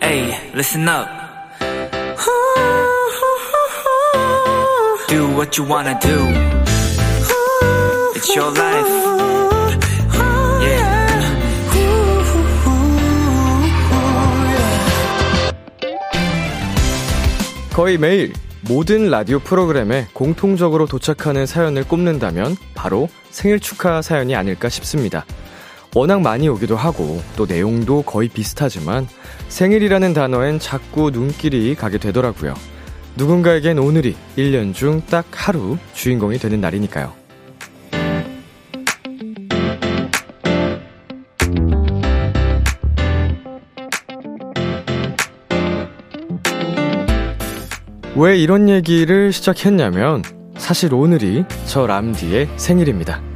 Hey, listen up. Do what you wanna do. It's your life. Yeah. 거의 매일 모든 라디오 프로그램에 공통적으로 도착하는 사연을 꼽는다면 바로 생일 축하 사연이 아닐까 싶습니다. 워낙 많이 오기도 하고 또 내용도 거의 비슷하지만 생일이라는 단어엔 자꾸 눈길이 가게 되더라고요. 누군가에겐 오늘이 1년 중 딱 하루 주인공이 되는 날이니까요. 왜 이런 얘기를 시작했냐면 사실 오늘이 저 람디의 생일입니다.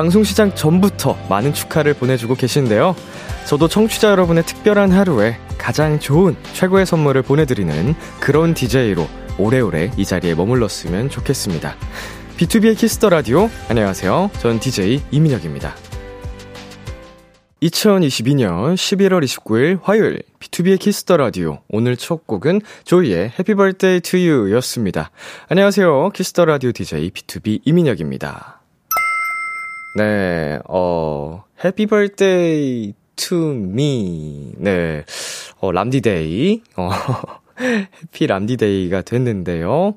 방송 시작 전부터 많은 축하를 보내주고 계신데요. 저도 청취자 여러분의 특별한 하루에 가장 좋은 최고의 선물을 보내드리는 그런 DJ로 오래오래 이 자리에 머물렀으면 좋겠습니다. B2B의 키스터 라디오 안녕하세요. 전 DJ 이민혁입니다. 2022년 11월 29일 화요일 B2B의 키스터 라디오 오늘 첫 곡은 조이의 Happy Birthday To You였습니다. 안녕하세요. 키스터 라디오 DJ B2B 이민혁입니다. 네. 어 Happy Birthday to me. 네. 어 람디 day. 어 happy 람디 day가 됐는데요.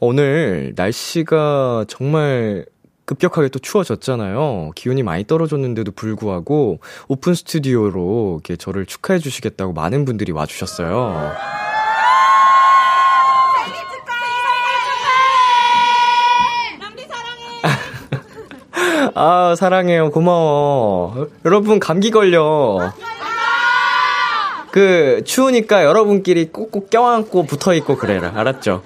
오늘 날씨가 정말 급격하게 또 추워졌잖아요. 기온이 많이 떨어졌는데도 불구하고 오픈 스튜디오로 이렇게 저를 축하해 주시겠다고 많은 분들이 와주셨어요. 아, 사랑해요. 고마워. 여러분, 감기 걸려. 그, 추우니까 여러분끼리 꼭꼭 껴안고 붙어 있고 그래라. 알았죠?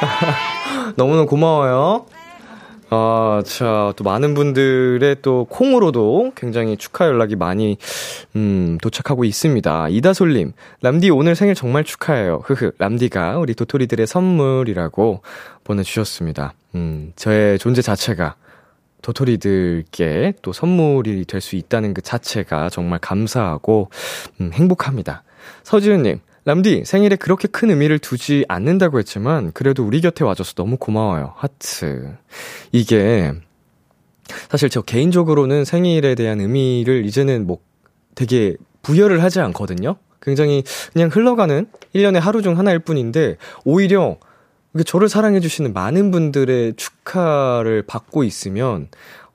너무너무 고마워요. 아, 자, 또 많은 분들의 또 콩으로도 굉장히 축하 연락이 많이, 음, 도착하고 있습니다. 이다솔님, 람디 오늘 생일 정말 축하해요. 흐흐, 람디가 우리 도토리들의 선물이라고 보내주셨습니다. 음, 저의 존재 자체가 도토리들께 또 선물이 될 수 있다는 그 자체가 정말 감사하고, 음, 행복합니다. 서지은님, 람디, 생일에 그렇게 큰 의미를 두지 않는다고 했지만, 그래도 우리 곁에 와줘서 너무 고마워요. 하트. 이게, 사실 저 개인적으로는 생일에 대한 의미를 이제는 뭐 되게 부여를 하지 않거든요? 굉장히 그냥 흘러가는 1년의 하루 중 하나일 뿐인데, 오히려 저를 사랑해주시는 많은 분들의 축하를 받고 있으면,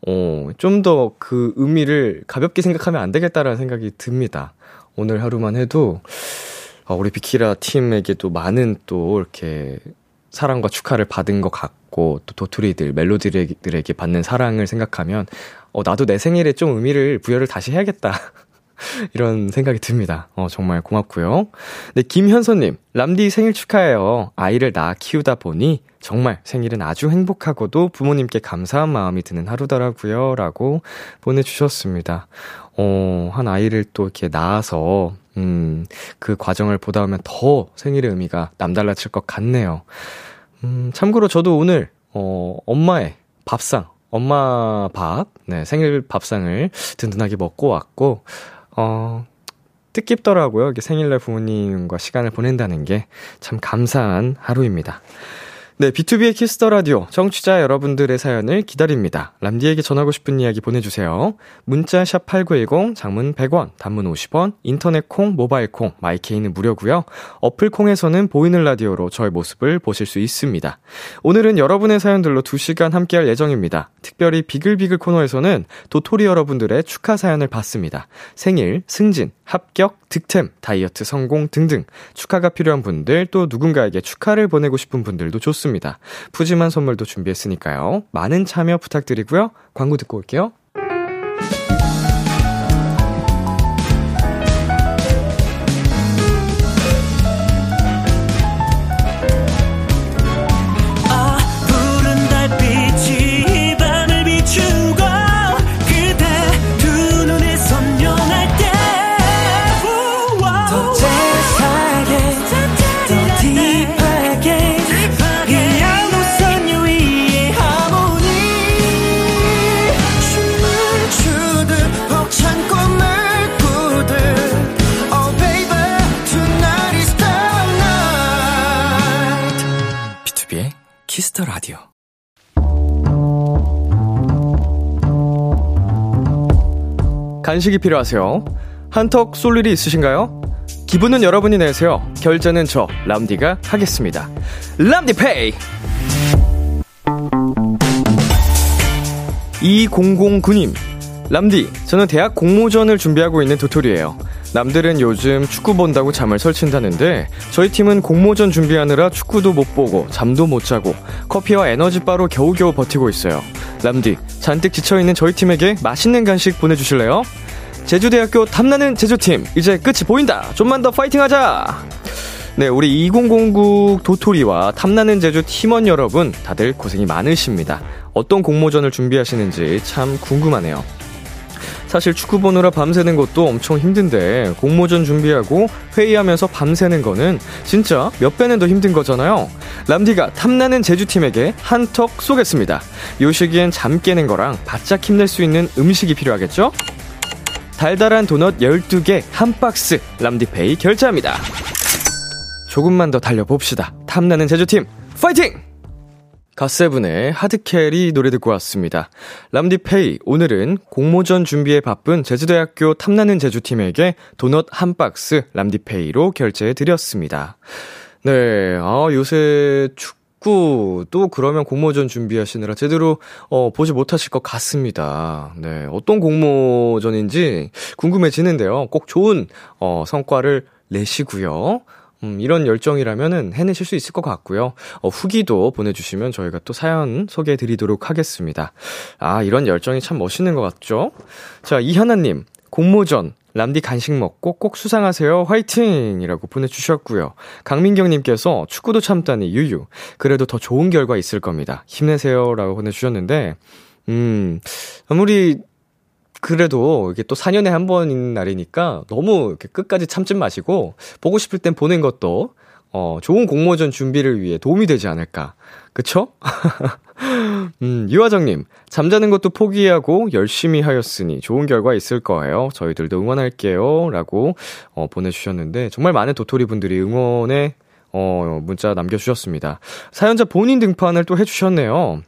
어, 좀 더 그 의미를 가볍게 생각하면 안 되겠다라는 생각이 듭니다. 오늘 하루만 해도, 어, 우리 비키라 팀에게도 많은 또 이렇게 사랑과 축하를 받은 것 같고 또 도토리들 멜로디들에게 받는 사랑을 생각하면 어 나도 내 생일에 좀 의미를 부여를 다시 해야겠다. 이런 생각이 듭니다. 어, 정말 고맙고요. 네, 김현서님, 람디 생일 축하해요. 아이를 낳아 키우다 보니 정말 생일은 아주 행복하고도 부모님께 감사한 마음이 드는 하루더라고요. 라고 보내주셨습니다. 어, 한 아이를 또 이렇게 낳아서 음, 그 과정을 보다 보면 더 생일의 의미가 남달라질 것 같네요. 음, 참고로 저도 오늘, 어, 엄마의 밥상, 엄마 밥, 네, 생일 밥상을 든든하게 먹고 왔고, 어, 뜻깊더라고요. 이게 생일날 부모님과 시간을 보낸다는 게 참 감사한 하루입니다. 네, B2B의 키스터 라디오 청취자 여러분들의 사연을 기다립니다. 람디에게 전하고 싶은 이야기 보내주세요. 문자 샵 #8910 장문 100원, 단문 50원, 인터넷 콩, 모바일 콩, my K는 무료고요. 어플 콩에서는 보이는 라디오로 저의 모습을 보실 수 있습니다. 오늘은 여러분의 사연들로 2시간 함께할 예정입니다. 특별히 비글비글 코너에서는 도토리 여러분들의 축하 사연을 받습니다. 생일, 승진, 합격, 득템, 다이어트 성공 등등 축하가 필요한 분들 또 누군가에게 축하를 보내고 싶은 분들도 좋습니다. 푸짐한 선물도 준비했으니까요. 많은 참여 부탁드리고요. 광고 듣고 올게요. 간식이 필요하세요? 한턱 쏠 일이 있으신가요? 기분은 여러분이 내세요. 결제는 저 람디가 하겠습니다. 람디페이. 2009님, 람디, 저는 대학 공모전을 준비하고 있는 도토리예요. 남들은 요즘 축구 본다고 잠을 설친다는데 저희 팀은 공모전 준비하느라 축구도 못 보고 잠도 못 자고 커피와 에너지바로 겨우겨우 버티고 있어요. 람디, 잔뜩 지쳐 있는 저희 팀에게 맛있는 간식 보내 주실래요? 제주대학교 탐나는 제주팀, 이제 끝이 보인다! 좀만 더 파이팅 하자! 네, 우리 2009 도토리와 탐나는 제주 팀원 여러분, 다들 고생이 많으십니다. 어떤 공모전을 준비하시는지 참 궁금하네요. 사실 축구 보느라 밤새는 것도 엄청 힘든데 공모전 준비하고 회의하면서 밤새는 거는 진짜 몇 배는 더 힘든 거잖아요. 람디가 탐나는 제주팀에게 한턱 쏘겠습니다. 요 시기엔 잠 깨는 거랑 바짝 힘낼 수 있는 음식이 필요하겠죠? 달달한 도넛 12개 한 박스 람디페이 결제합니다. 조금만 더 달려봅시다. 탐나는 제주팀 파이팅! 가세븐의 하드캐리 노래 듣고 왔습니다. 람디페이, 오늘은 공모전 준비에 바쁜 제주대학교 탐나는 제주팀에게 도넛 한 박스 람디페이로 결제해 드렸습니다. 네, 아, 요새 축 구또 그러면 공모전 준비하시느라 제대로 어, 보지 못하실 것 같습니다. 네, 어떤 공모전인지 궁금해지는데요. 꼭 좋은 어, 성과를 내시고요. 음, 이런 열정이라면은 해내실 수 있을 것 같고요. 어, 후기도 보내주시면 저희가 또 사연 소개해 드리도록 하겠습니다. 아, 이런 열정이 참 멋있는 것 같죠? 자, 이하나님, 공모전, 람디 간식 먹고 꼭 수상하세요. 화이팅! 이라고 보내주셨고요. 강민경님께서 축구도 참다니 유유. 그래도 더 좋은 결과 있을 겁니다. 힘내세요. 라고 보내주셨는데, 음, 아무리 그래도 이게 또 4년에 한 번인 날이니까 너무 이렇게 끝까지 참지 마시고 보고 싶을 땐 보는 것도 어, 좋은 공모전 준비를 위해 도움이 되지 않을까. 그쵸? 음, 유화정님, 잠자는 것도 포기하고 열심히 하였으니 좋은 결과 있을 거예요. 저희들도 응원할게요. 라고, 어, 보내주셨는데, 정말 많은 도토리 분들이 응원의, 어, 문자 남겨주셨습니다. 사연자 본인 등판을 또 해주셨네요.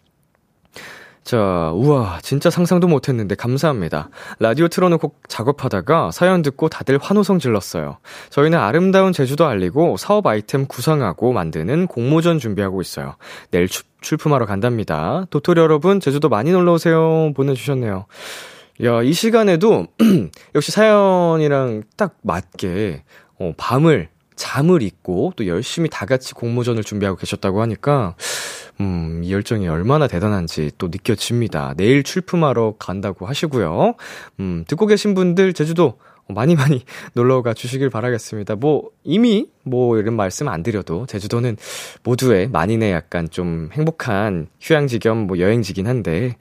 자, 우와, 진짜 상상도 못했는데 감사합니다. 라디오 틀어놓고 작업하다가 사연 듣고 다들 환호성 질렀어요. 저희는 아름다운 제주도 알리고 사업 아이템 구상하고 만드는 공모전 준비하고 있어요. 내일 출, 출품하러 간답니다. 도토리 여러분, 제주도 많이 놀러오세요. 보내주셨네요. 야, 이 시간에도 역시 사연이랑 딱 맞게, 어, 밤을, 잠을 잊고 또 열심히 다 같이 공모전을 준비하고 계셨다고 하니까, 음, 이 열정이 얼마나 대단한지 또 느껴집니다. 내일 출품하러 간다고 하시고요. 음, 듣고 계신 분들 제주도 많이 많이 놀러가 주시길 바라겠습니다. 뭐, 이미 뭐 이런 말씀 안 드려도 제주도는 모두의 만인의 약간 좀 행복한 휴양지 겸 뭐 여행지긴 한데,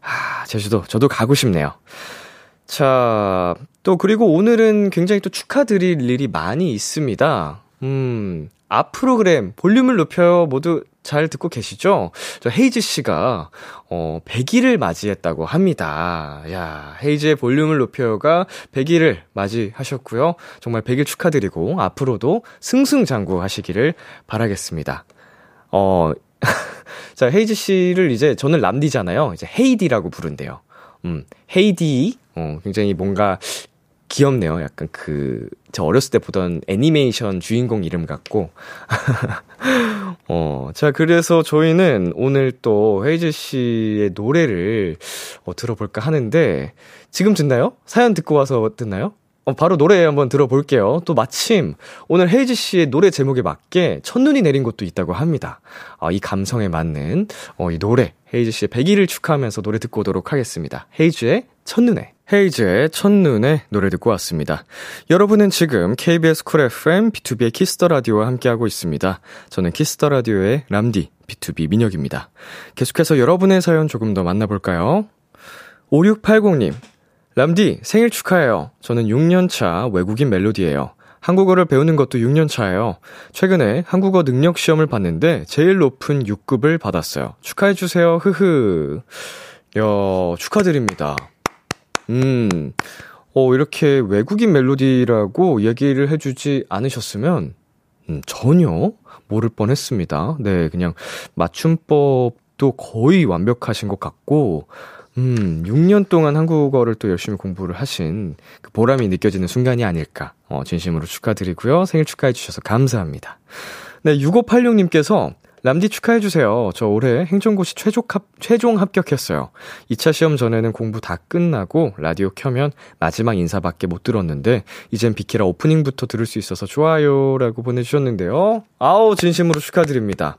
아, 제주도 저도 가고 싶네요. 자, 또 그리고 오늘은 굉장히 또 축하드릴 일이 많이 있습니다. 음, 앞 프로그램 볼륨을 높여요 모두 잘 듣고 계시죠? 저 헤이즈 씨가 어 100일을 맞이했다고 합니다. 야, 헤이즈의 볼륨을 높여가 100일을 맞이하셨고요. 정말 100일 축하드리고 앞으로도 승승장구하시기를 바라겠습니다. 어 자, 헤이즈 씨를 이제 저는 람디잖아요. 이제 헤이디라고 부른대요. 음, 헤이디 어 굉장히 뭔가 귀엽네요. 약간 그, 저 어렸을 때 보던 애니메이션 주인공 이름 같고. 어, 자, 그래서 저희는 오늘 또 헤이즈 씨의 노래를 어, 들어볼까 하는데, 지금 듣나요? 사연 듣고 와서 듣나요? 어, 바로 노래 한번 들어볼게요. 또 마침 오늘 헤이즈 씨의 노래 제목에 맞게 첫눈이 내린 곳도 있다고 합니다. 어, 이 감성에 맞는 어, 이 노래 헤이즈 씨의 100일을 축하하면서 노래 듣고 오도록 하겠습니다. 헤이즈의 첫눈에 헤이즈의 첫눈에 노래 듣고 왔습니다. 여러분은 지금 KBS 쿨 FM B2B의 키스터 라디오와 함께하고 있습니다. 저는 키스터 라디오의 람디 B2B 민혁입니다. 계속해서 여러분의 사연 조금 더 만나볼까요? 5680님 람디, 생일 축하해요. 저는 6년차 외국인 멜로디예요. 한국어를 배우는 것도 6년 차예요. 최근에 한국어 능력 시험을 봤는데 제일 높은 6급을 받았어요. 축하해 주세요. 흐흐. 야, 축하드립니다. 음, 어, 이렇게 외국인 멜로디라고 얘기를 해주지 않으셨으면, 음, 전혀 모를 뻔 했습니다. 네, 그냥 맞춤법도 거의 완벽하신 것 같고, 음, 6년 동안 한국어를 또 열심히 공부를 하신 그 보람이 느껴지는 순간이 아닐까. 어, 진심으로 축하드리고요. 생일 축하해 주셔서 감사합니다. 네, 6586님께서 람디 축하해주세요. 저 올해 행정고시 최종, 합, 최종 합격했어요. 2차 시험 전에는 공부 다 끝나고 라디오 켜면 마지막 인사밖에 못 들었는데, 이젠 비키라 오프닝부터 들을 수 있어서 좋아요. 라고 보내주셨는데요. 아우, 진심으로 축하드립니다.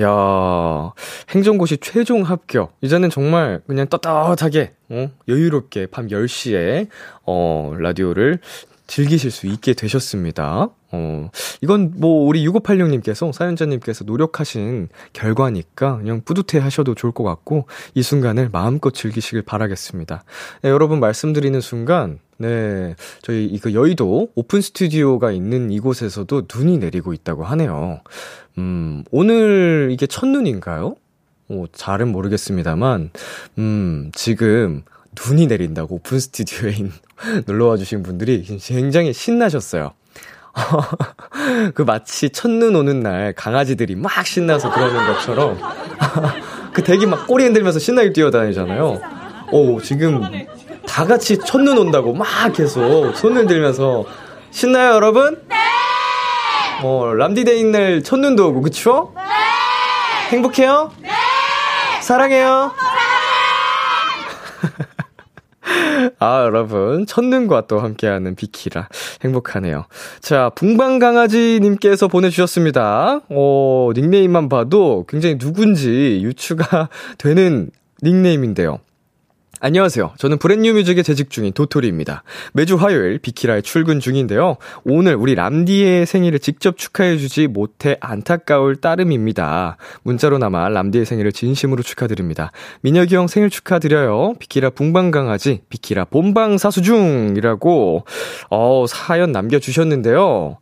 야 행정고시 최종 합격. 이제는 정말 그냥 떳떳하게, 어, 여유롭게 밤 10시에, 어, 라디오를 즐기실 수 있게 되셨습니다. 어, 이건 뭐 우리 6586님께서 사연자님께서 노력하신 결과니까 그냥 뿌듯해 하셔도 좋을 것 같고 이 순간을 마음껏 즐기시길 바라겠습니다. 네, 여러분 말씀드리는 순간 네, 저희 이거 여의도 오픈 스튜디오가 있는 이곳에서도 눈이 내리고 있다고 하네요. 음, 오늘 이게 첫눈인가요? 어, 잘은 모르겠습니다만 음, 지금 눈이 내린다고 오픈 스튜디오에 놀러와 주신 분들이 굉장히 신나셨어요. 그 마치 첫눈 오는 날 강아지들이 막 신나서 그러는 것처럼 그 대기 막 꼬리 흔들면서 신나게 뛰어다니잖아요. 오, 지금 다 같이 첫눈 온다고 막 계속 손을 들면서 신나요, 여러분? 네! 어, 람디데이 날 첫눈도 오고, 그쵸? 네! 행복해요? 네! 사랑해요? 아, 여러분. 첫눈과 또 함께하는 비키라. 행복하네요. 자, 붕방강아지님께서 보내주셨습니다. 어, 닉네임만 봐도 굉장히 누군지 유추가 되는 닉네임인데요. 안녕하세요. 저는 브랜뉴 뮤직에 재직 중인 도토리입니다. 매주 화요일 비키라에 출근 중인데요. 오늘 우리 람디의 생일을 직접 축하해주지 못해 안타까울 따름입니다. 문자로나마 람디의 생일을 진심으로 축하드립니다. 민혁이 형 생일 축하드려요. 비키라 붕방강아지, 비키라 본방사수중이라고, 어, 사연 남겨주셨는데요.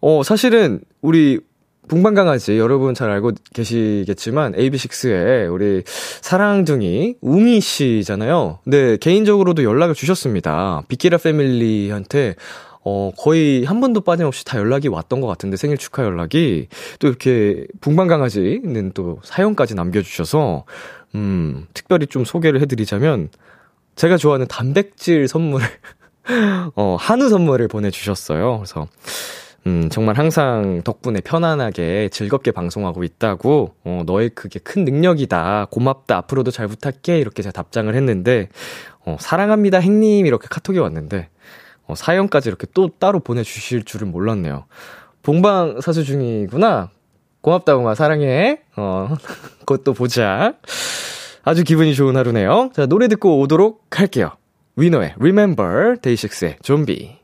어, 사실은 우리 붕방강아지 여러분 잘 알고 계시겠지만 AB6IX의 우리 사랑둥이 웅이 씨잖아요. 네, 개인적으로도 연락을 주셨습니다. 비키라 패밀리한테 어, 거의 한 번도 빠짐없이 다 연락이 왔던 것 같은데 생일 축하 연락이 또 이렇게 붕방강아지는 또 사연까지 남겨주셔서 음, 특별히 좀 소개를 해드리자면 제가 좋아하는 단백질 선물을 어, 한우 선물을 보내주셨어요. 그래서 음, 정말 항상 덕분에 편안하게 즐겁게 방송하고 있다고, 어, 너의 그게 큰 능력이다. 고맙다. 앞으로도 잘 부탁해. 이렇게 제가 답장을 했는데, 어, 사랑합니다, 행님. 이렇게 카톡이 왔는데, 어, 사연까지 이렇게 또 따로 보내주실 줄은 몰랐네요. 본방 사수 중이구나. 고맙다, 웅아. 사랑해. 어, 그것도 보자. 아주 기분이 좋은 하루네요. 자, 노래 듣고 오도록 할게요. 위너의 Remember, DAY6의 Zombie.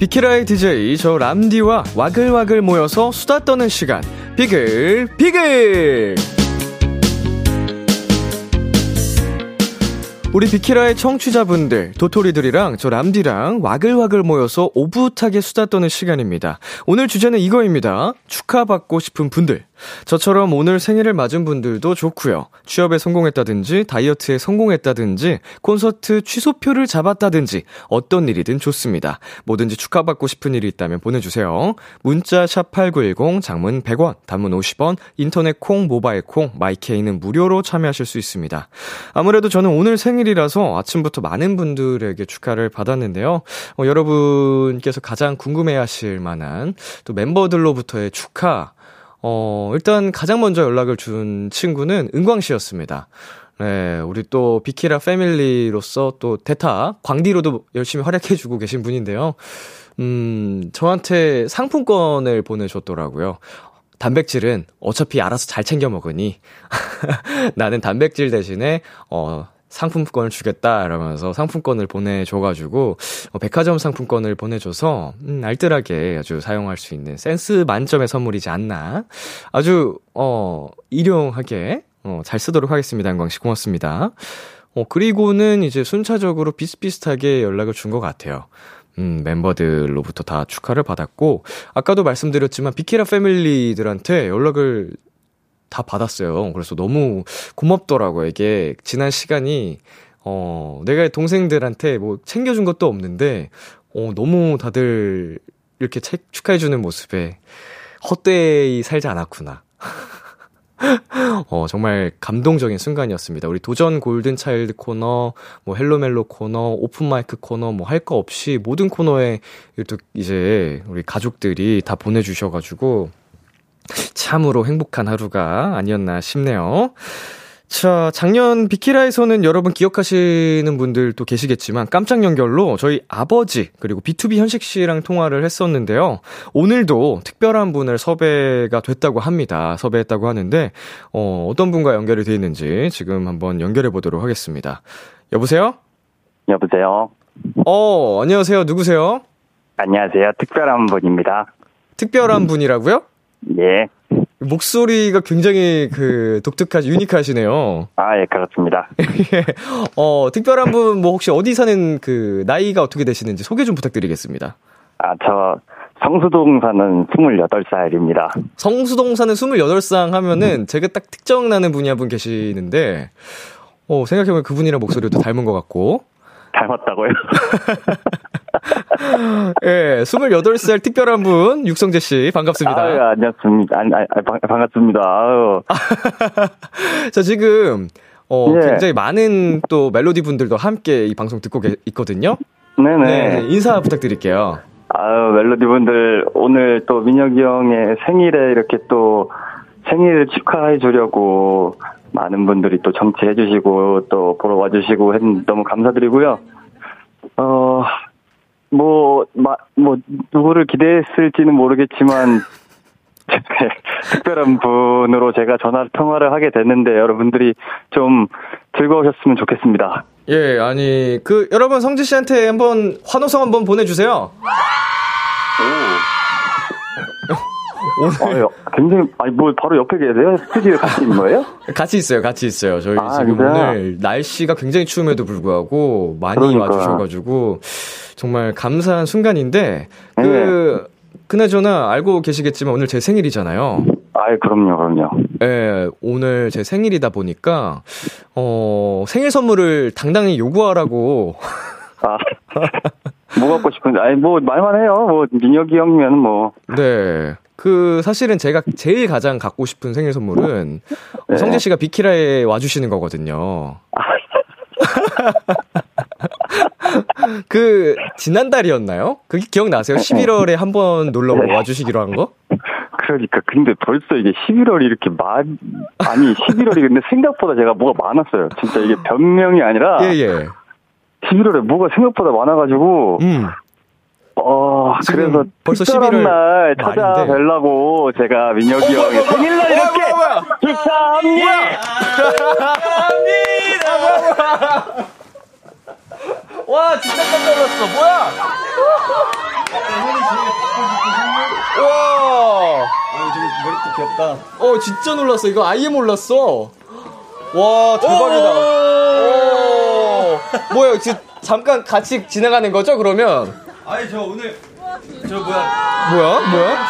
비키라의 DJ 저 람디와 와글와글 모여서 수다 떠는 시간 비글 비글 우리 비키라의 청취자분들, 도토리들이랑 저 람디랑 와글와글 모여서 오붓하게 수다 떠는 시간입니다. 오늘 주제는 이거입니다. 축하받고 싶은 분들. 저처럼 오늘 생일을 맞은 분들도 좋고요. 취업에 성공했다든지 다이어트에 성공했다든지 콘서트 취소표를 잡았다든지 어떤 일이든 좋습니다. 뭐든지 축하받고 싶은 일이 있다면 보내주세요. 문자 샵 8910 장문 100원 단문 50원 인터넷 콩 모바일 콩 마이케이는 무료로 참여하실 수 있습니다. 아무래도 저는 오늘 생일이라서 아침부터 많은 분들에게 축하를 받았는데요. 어, 여러분께서 가장 궁금해하실 만한 또 멤버들로부터의 축하 어, 일단 가장 먼저 연락을 준 친구는 은광 씨였습니다. 네, 우리 또 비키라 패밀리로서 또 대타, 광디로도 열심히 활약해주고 계신 분인데요. 음, 저한테 상품권을 보내줬더라고요. 단백질은 어차피 알아서 잘 챙겨 먹으니 나는 단백질 대신에 어 상품권을 주겠다 이러면서 상품권을 보내줘가지고 어, 백화점 상품권을 보내줘서 음, 알뜰하게 아주 사용할 수 있는 센스 만점의 선물이지 않나 아주 어 일용하게 어, 잘 쓰도록 하겠습니다 한광 씨 고맙습니다. 어 그리고는 이제 순차적으로 비슷비슷하게 연락을 준 것 같아요. 음, 멤버들로부터 다 축하를 받았고, 아까도 말씀드렸지만, 비키라 패밀리들한테 연락을 다 받았어요. 그래서 너무 고맙더라고요. 이게 지난 시간이 어 내가 동생들한테 뭐 챙겨준 것도 없는데 어 너무 다들 이렇게 책 축하해주는 모습에 헛되이 살지 않았구나. 어, 정말 감동적인 순간이었습니다. 우리 도전 골든 차일드 코너, 뭐 Hello Mellow 코너, open mic 코너, 뭐 할 거 없이 모든 코너에 또 이제 우리 가족들이 다 보내주셔가지고 참으로 행복한 하루가 아니었나 싶네요. 자, 작년 비키라에서는 여러분 기억하시는 분들도 계시겠지만 깜짝 연결로 저희 아버지 그리고 BTOB 현식 씨랑 통화를 했었는데요. 오늘도 특별한 분을 섭외가 됐다고 합니다. 섭외했다고 하는데 어, 어떤 분과 연결이 돼 있는지 지금 한번 연결해 보도록 하겠습니다. 여보세요? 여보세요. 어, 안녕하세요. 누구세요? 안녕하세요. 특별한 분입니다. 특별한 분이라고요? 예. 목소리가 굉장히 그 독특하시, 유니크하시네요. 아, 예, 그렇습니다. 어, 특별한 분, 뭐 혹시 어디 사는 그, 나이가 어떻게 되시는지 소개 좀 부탁드리겠습니다. 아, 저, 성수동 사는 28살입니다. 성수동 사는 28상 하면은 제가 딱 특정나는 분이 한 분 계시는데, 어, 생각해보면 그분이랑 목소리도 닮은 것 같고. 닮았다고요? 예, 28살 특별한 분, 육성재 씨, 반갑습니다. 아유, 안녕하십니까. 아, 아, 아, 반갑습니다. 아유. 자, 지금, 어, 예. 굉장히 많은 또 멜로디 분들도 함께 이 방송 듣고 계, 있거든요. 네네. 네, 인사 부탁드릴게요. 아유, 멜로디 분들, 오늘 또 민혁이 형의 생일에 이렇게 또 생일 축하해 주려고 많은 분들이 또 정치해 주시고 또 보러 와 주시고 너무 감사드리고요. 어, 뭐, 마, 뭐, 누구를 기대했을지는 모르겠지만, 특별한 분으로 제가 전화 통화를 하게 됐는데 여러분들이 좀 즐거우셨으면 좋겠습니다. 예, 아니, 그, 여러분 성지 씨한테 한번 환호성 한번 보내주세요. 아유, 굉장히, 아니, 뭐, 바로 옆에 계세요? 스튜디오에 같이 있는 거예요? 같이 있어요, 같이 있어요. 저희 아, 지금 진짜요? 오늘 날씨가 굉장히 추움에도 불구하고 많이 그러니까요. 와주셔가지고 정말 감사한 순간인데, 그, 그나저나 알고 계시겠지만 오늘 제 생일이잖아요. 아이, 그럼요, 그럼요. 예, 오늘 제 생일이다 보니까, 어, 생일 선물을 당당히 요구하라고. 아, 뭐 갖고 싶은데, 아니, 뭐, 말만 해요. 뭐, 민혁이 형이면 뭐, 네. 그, 사실은 제가 제일 가장 갖고 싶은 생일 선물은 네. 성재 씨가 비키라에 와주시는 거거든요. 그, 지난달이었나요? 그게 기억나세요? 11월에 한 번 놀러 네. 와주시기로 한 거? 그러니까, 근데 벌써 이게 11월이 이렇게 많, 아니, 11월이 근데 생각보다 제가 뭐가 많았어요. 진짜 이게 변명이 아니라, 예, 예. 11월에 뭐가 생각보다 많아가지고, 음. 어, 그래서 벌써 특별한 11월 날. 찾아뵈려고 제가 민혁이 형의 생일날 뭐야, 이렇게 뭐야, 뭐야. 축하합니다! 와, 진짜 깜짝 놀랐어. 뭐야? 와. 머리도 귀엽다. 어, 진짜 놀랐어. 이거 아예 몰랐어. 와, 대박이다. 오. 뭐야, 지금 잠깐 같이 진행하는 거죠, 그러면? 아니 저 오늘 저 뭐야 뭐야? 뭐야?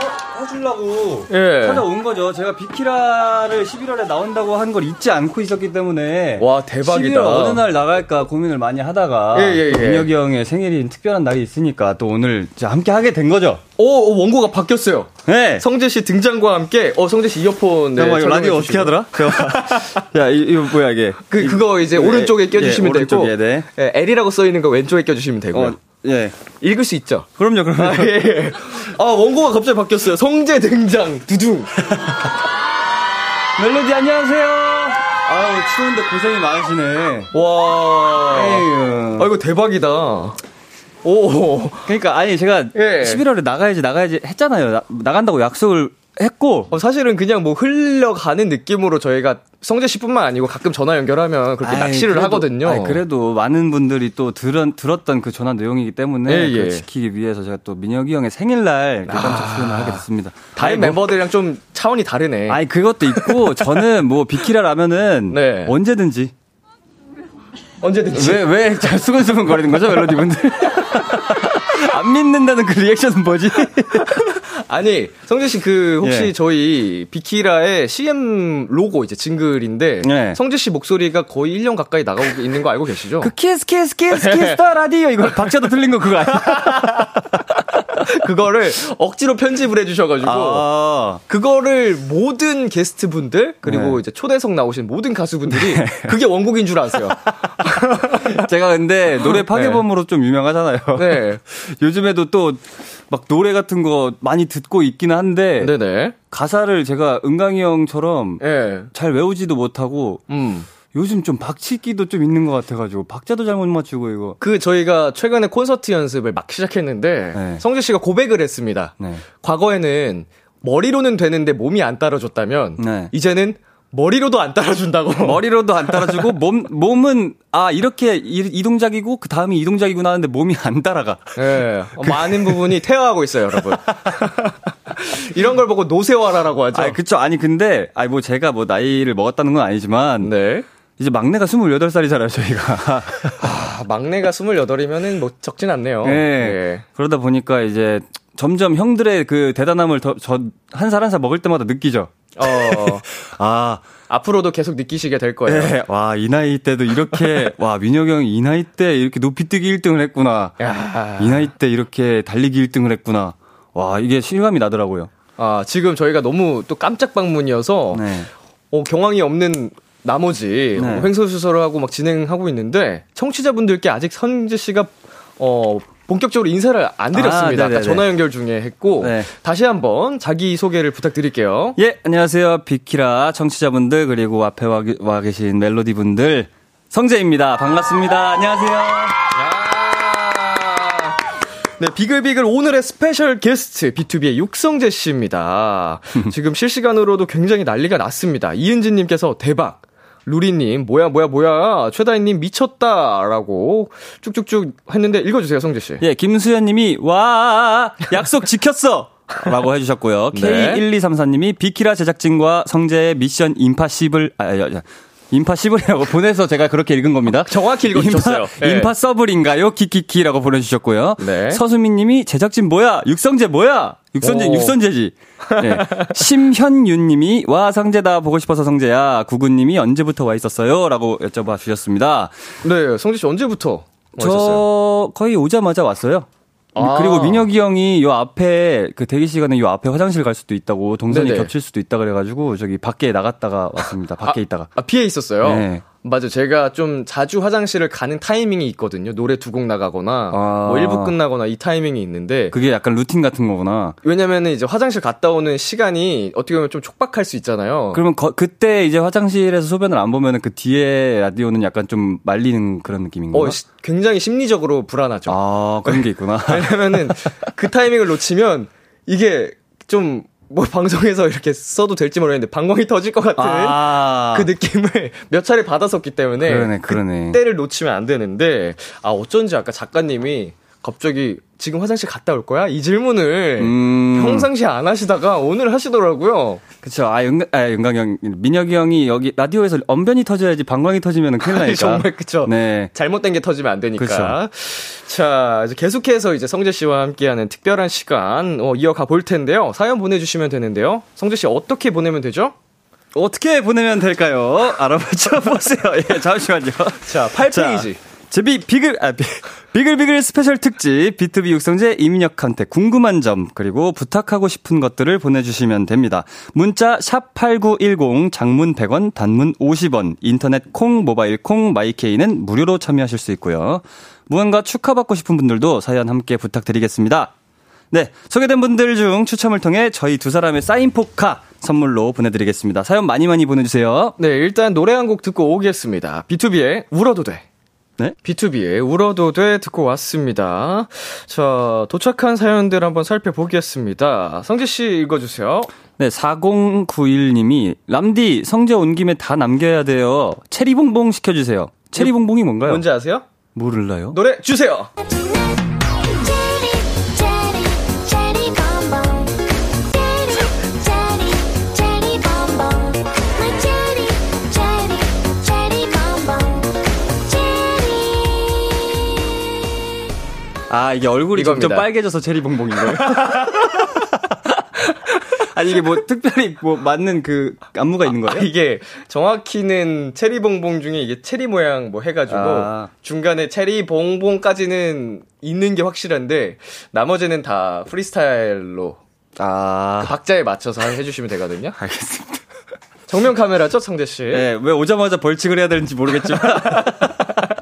축하 해주려고 예. 찾아온 거죠. 제가 비키라를 11월에 나온다고 한 걸 잊지 않고 있었기 때문에 와, 대박이다. 11월 어느 날 나갈까 고민을 많이 하다가 예, 예, 예. 민혁이 형의 생일인 특별한 날이 있으니까 또 오늘 이제 함께 하게 된 거죠. 오, 오, 어, 원고가 바뀌었어요. 네. 성재 씨 등장과 함께, 어, 성재 씨 이어폰. 네, 잠깐만 이거 라디오 어떻게. 하더라? 야 이, 이거 뭐야 이게? 그, 그거 이제 예, 오른쪽에 예, 껴주시면 되고. 오른쪽에, 네. 예, L이라고 써 있는 거 왼쪽에 껴주시면 되고요. 어, 예. 읽을 수 있죠? 그럼요, 그럼요. 아, 예, 예. 아, 원고가 갑자기 바뀌었어요. 성재 등장, 두둥. 멜로디 안녕하세요. 아유 추운데 고생이 많으시네. 와. 에휴. 아, 이거 대박이다. 오. 그러니까 아니 제가 예. 11월에 나가야지 나가야지 했잖아요. 나, 나간다고 약속을 했고 어, 사실은 그냥 뭐 흘러가는 느낌으로 저희가 성재 씨뿐만 아니고 가끔 전화 연결하면 그렇게 아이, 낚시를 그래도- 하거든요. 아이, 그래도 많은 분들이 또 들은, 들었던 그 전화 내용이기 때문에 예, 예. 지키기 위해서 제가 또 민혁이 형의 생일날 그 깜짝 출연을 하게 됐습니다. 다른 뭐- 멤버들이랑 좀 차원이 다르네. 아니 그것도 있고 저는 뭐 비키라라면은 네. 언제든지 언제든지. 왜왜잘 수근수근 거리는 거죠 멜로디 분들 안 믿는다는 그 리액션은 뭐지? 아니, 성재 씨 그 혹시 예. 저희 비키라의 CM 로고 이제 jingle인데 네. 성재 씨 목소리가 거의 1년 가까이 나가고 있는 거 알고 계시죠? 그 Kiss Kiss Kiss Kiss the Radio 이거 박자도 틀린 거 그거 아니야? 그거를 억지로 편집을 해주셔가지고 아, 그거를 모든 게스트분들 그리고 네. 이제 초대석 나오신 모든 가수분들이 그게 원곡인 줄 아세요. 제가 근데 노래 파괴범으로 좀 유명하잖아요. 네, 요즘에도 또 막 노래 같은 거 많이 듣고 있기는 한데 네네. 가사를 제가 은강이 형처럼 예, 잘 외우지도 못하고 음. 요즘 좀 박치기도 좀 있는 것 같아가지고 박자도 잘못 맞추고 이거. 그 저희가 최근에 콘서트 연습을 막 시작했는데 네. 성재 씨가 고백을 했습니다. 네. 과거에는 머리로는 되는데 몸이 안 따라줬다면 네. 이제는 머리로도 안 따라준다고. 머리로도 안 따라주고 몸 몸은 아 이렇게 이, 이 동작이고 그 다음이 이 동작이구나 하는데 몸이 안 따라가. 예, 많은 부분이 퇴화하고 있어요, 여러분. 이런 걸 보고 노세화라라고 하죠. 아 그쵸 아니 근데 아니 뭐 제가 뭐 나이를 먹었다는 건 아니지만 네. 이제 막내가 28살이잖아요 저희가. 아, 막내가 28이면은 뭐 적진 않네요. 네. 예. 그러다 보니까 이제 점점 형들의 그 대단함을 더저한 살 한 살 먹을 때마다 느끼죠. 어, 아, 앞으로도 계속 느끼시게 될 거예요. 네. 와, 이 나이 때도 이렇게, 와, 민혁이 형이 이 나이 때 이렇게 높이뛰기 1등을 했구나. 야. 이 나이 때 이렇게 달리기 1등을 했구나. 와, 이게 실감이 나더라고요. 아, 지금 저희가 너무 또 깜짝 방문이어서 네. 어, 경황이 없는 나머지 네. 어, 횡설수설을 하고 막 진행하고 있는데 청취자분들께 아직 선재 씨가 어 본격적으로 인사를 안 드렸습니다. 아. 전화 연결 중에 했고 네. 다시 한번 자기 소개를 부탁드릴게요. 예, 안녕하세요. 비키라 청취자분들, 그리고 앞에 와, 계- 와 계신 멜로디 분들. 성재입니다. 반갑습니다. 안녕하세요. 야. 네, 비글비글 오늘의 스페셜 게스트 BTOB의 육성재 씨입니다. 지금 실시간으로도 굉장히 난리가 났습니다. 이은진 님께서 대박. 루리님, 뭐야, 뭐야, 뭐야. 최다희님 미쳤다 라고 쭉쭉쭉 했는데 읽어주세요, 성재 씨. 예, 김수현 님이, 와, 약속 지켰어! 라고 해주셨고요. 네. K1234님이 비키라 제작진과 성재의 미션 임파시블, 아, 야, 야, 임파시블이라고 보내서 제가 그렇게 읽은 겁니다. 정확히 읽어주셨어요. 임파, 네. 임파서블인가요? 키키키라고 보내주셨고요. 네. 서수민 님이 제작진 뭐야? 육성재 뭐야? 육선재, 오. 육선재지. 네. 심현윤 님이 와, 성재다. 보고 싶어서 성재야. 구군 님이 언제부터 와 있었어요? 라고 여쭤봐 주셨습니다. 네, 성재 씨 언제부터 오셨어요? 저 거의 오자마자 왔어요. 아. 그리고 민혁이 형이 요 앞에 그 대기 시간에 요 앞에 화장실 갈 수도 있다고 동선이 네네. 겹칠 수도 있다 그래가지고 저기 밖에 나갔다가 왔습니다. 밖에 있다가. 아, 피해 있었어요? 네. 맞아. 제가 좀 자주 화장실을 가는 타이밍이 있거든요. 노래 두 곡 나가거나, 아. 뭐 1부 끝나거나 이 타이밍이 있는데, 그게 약간 루틴 같은 거구나. 왜냐면은 이제 화장실 갔다 오는 시간이 어떻게 보면 좀 촉박할 수 있잖아요. 그러면 거- 그때 이제 화장실에서 소변을 안 보면은 그 뒤에 라디오는 약간 좀 말리는 그런 느낌인가? 어, 시- 굉장히 심리적으로 불안하죠. 아 그런 게 있구나. 왜냐면은 그 타이밍을 놓치면 이게 좀 뭐 방송에서 이렇게 써도 될지 모르겠는데 방광이 터질 것 같은 아. 그 느낌을 몇 차례 받았었기 때문에 그러네, 그러네. 때를 놓치면 안 되는데 아 어쩐지 아까 작가님이 갑자기 지금 화장실 갔다 올 거야? 이 질문을 음. 평상시에 안 하시다가 오늘 하시더라고요. 그쵸. 아, 윤, 아, 윤강 형, 민혁이 형이 여기 라디오에서 언변이 터져야지 방광이 터지면 큰일 나니까. 정말 그쵸. 네. 잘못된 게 터지면 안 되니까. 그쵸. 자, 이제 계속해서 이제 성재 씨와 함께하는 특별한 시간 어, 이어가 볼 텐데요. 사연 보내주시면 되는데요. 성재 씨 어떻게 보내면 되죠? 어떻게 보내면 될까요? 알아보죠 보세요. 예, 잠시만요. 자, 8페이지. 제비 비글 아 비, 비글비글 스페셜 특집 비투비 육성재 이민혁한테 궁금한 점 그리고 부탁하고 싶은 것들을 보내주시면 됩니다. 문자 샵 #8910 장문 100원, 단문 50원, 인터넷 콩, 모바일 콩, 마이케이는 무료로 참여하실 수 있고요. 무언가 축하받고 싶은 분들도 사연 함께 부탁드리겠습니다. 네, 소개된 분들 중 추첨을 통해 저희 두 사람의 사인 포카 선물로 보내드리겠습니다. 사연 많이 많이 보내주세요. 네, 일단 노래 한 곡 듣고 오겠습니다. B2B의 울어도 돼. 네. B2B의 울어도 돼 듣고 왔습니다. 자, 도착한 사연들 한번 살펴보겠습니다. 성재 씨 읽어주세요. 네, 4091님이 람디 성재 온 김에 다 남겨야 돼요. 체리봉봉 시켜주세요. 체리봉봉이 뭔가요? 뭔지 아세요? 모를라요? 노래 주세요. 아, 이게 얼굴이 이겁니다. 점점 빨개져서 체리봉봉인 거예요? 아니, 이게 뭐 특별히 뭐 맞는 그 안무가 있는 아, 거예요? 이게 정확히는 체리 봉봉 중에 이게 체리 모양 뭐 해가지고 아. 중간에 체리 봉봉까지는 있는 게 확실한데 나머지는 다 프리스타일로 아, 박자에 맞춰서 해주시면 되거든요. 알겠습니다. 정면 카메라죠, 성재 씨? 네, 왜 오자마자 벌칙을 해야 되는지 모르겠지만.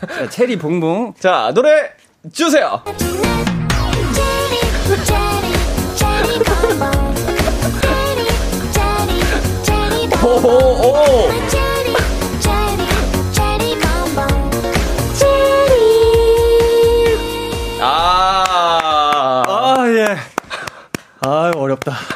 자, 체리 봉봉. 자, 노래 주세요. 오오오. 아. 아, 예. 아, 어렵다.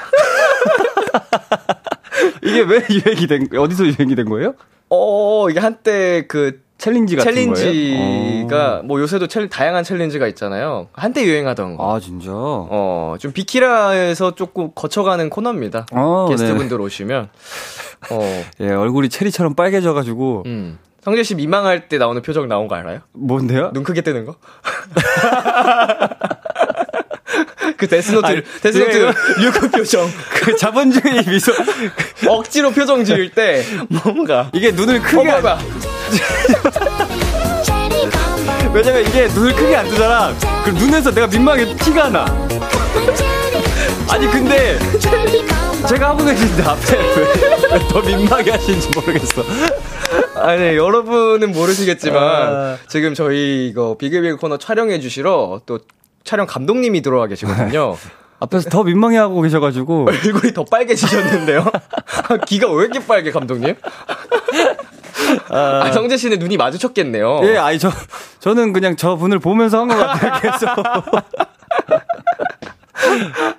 이게 왜 유행이 된, 어디서 유행이 된 거예요? 어, 이게 한때 그 챌린지 같은 챌린지가 거예요? 뭐 요새도 챌, 다양한 챌린지가 있잖아요. 한때 유행하던 거. 어. 아, 진짜? 어, 좀 비키라에서 조금 거쳐가는 코너입니다. 어, 게스트분들 오시면. 어, 예, 얼굴이 체리처럼 빨개져가지고. 음. 성재 씨 민망할 때 나오는 표정 나온 거 알아요? 뭔데요? 눈 크게 뜨는 거? 그 데스노트, 아니, 데스노트 예, 유급 표정. 그 자본주의 미소. 억지로 표정 지을 때 뭔가. 이게 눈을 크게. 어, 안, 봐봐. 왜냐면 이게 눈을 크게 안 뜨잖아. 그럼 눈에서 내가 민망해 티가 나. 아니, 근데. 제가 하고 계신데 앞에 왜 더 민망해 하시는지 모르겠어. 아니, 여러분은 모르시겠지만, 아. 지금 저희 이거 비글비글 코너 촬영해 주시러 또 촬영 감독님이 들어와 계시거든요. 앞에서 더 민망해 하고 계셔가지고. 얼굴이 더 빨개지셨는데요? 귀가 왜 이렇게 빨개, 감독님? 아, 성재 씨는 눈이 마주쳤겠네요. 예, 아니, 저, 저는 그냥 저 분을 보면서 한 것 같아요, 계속.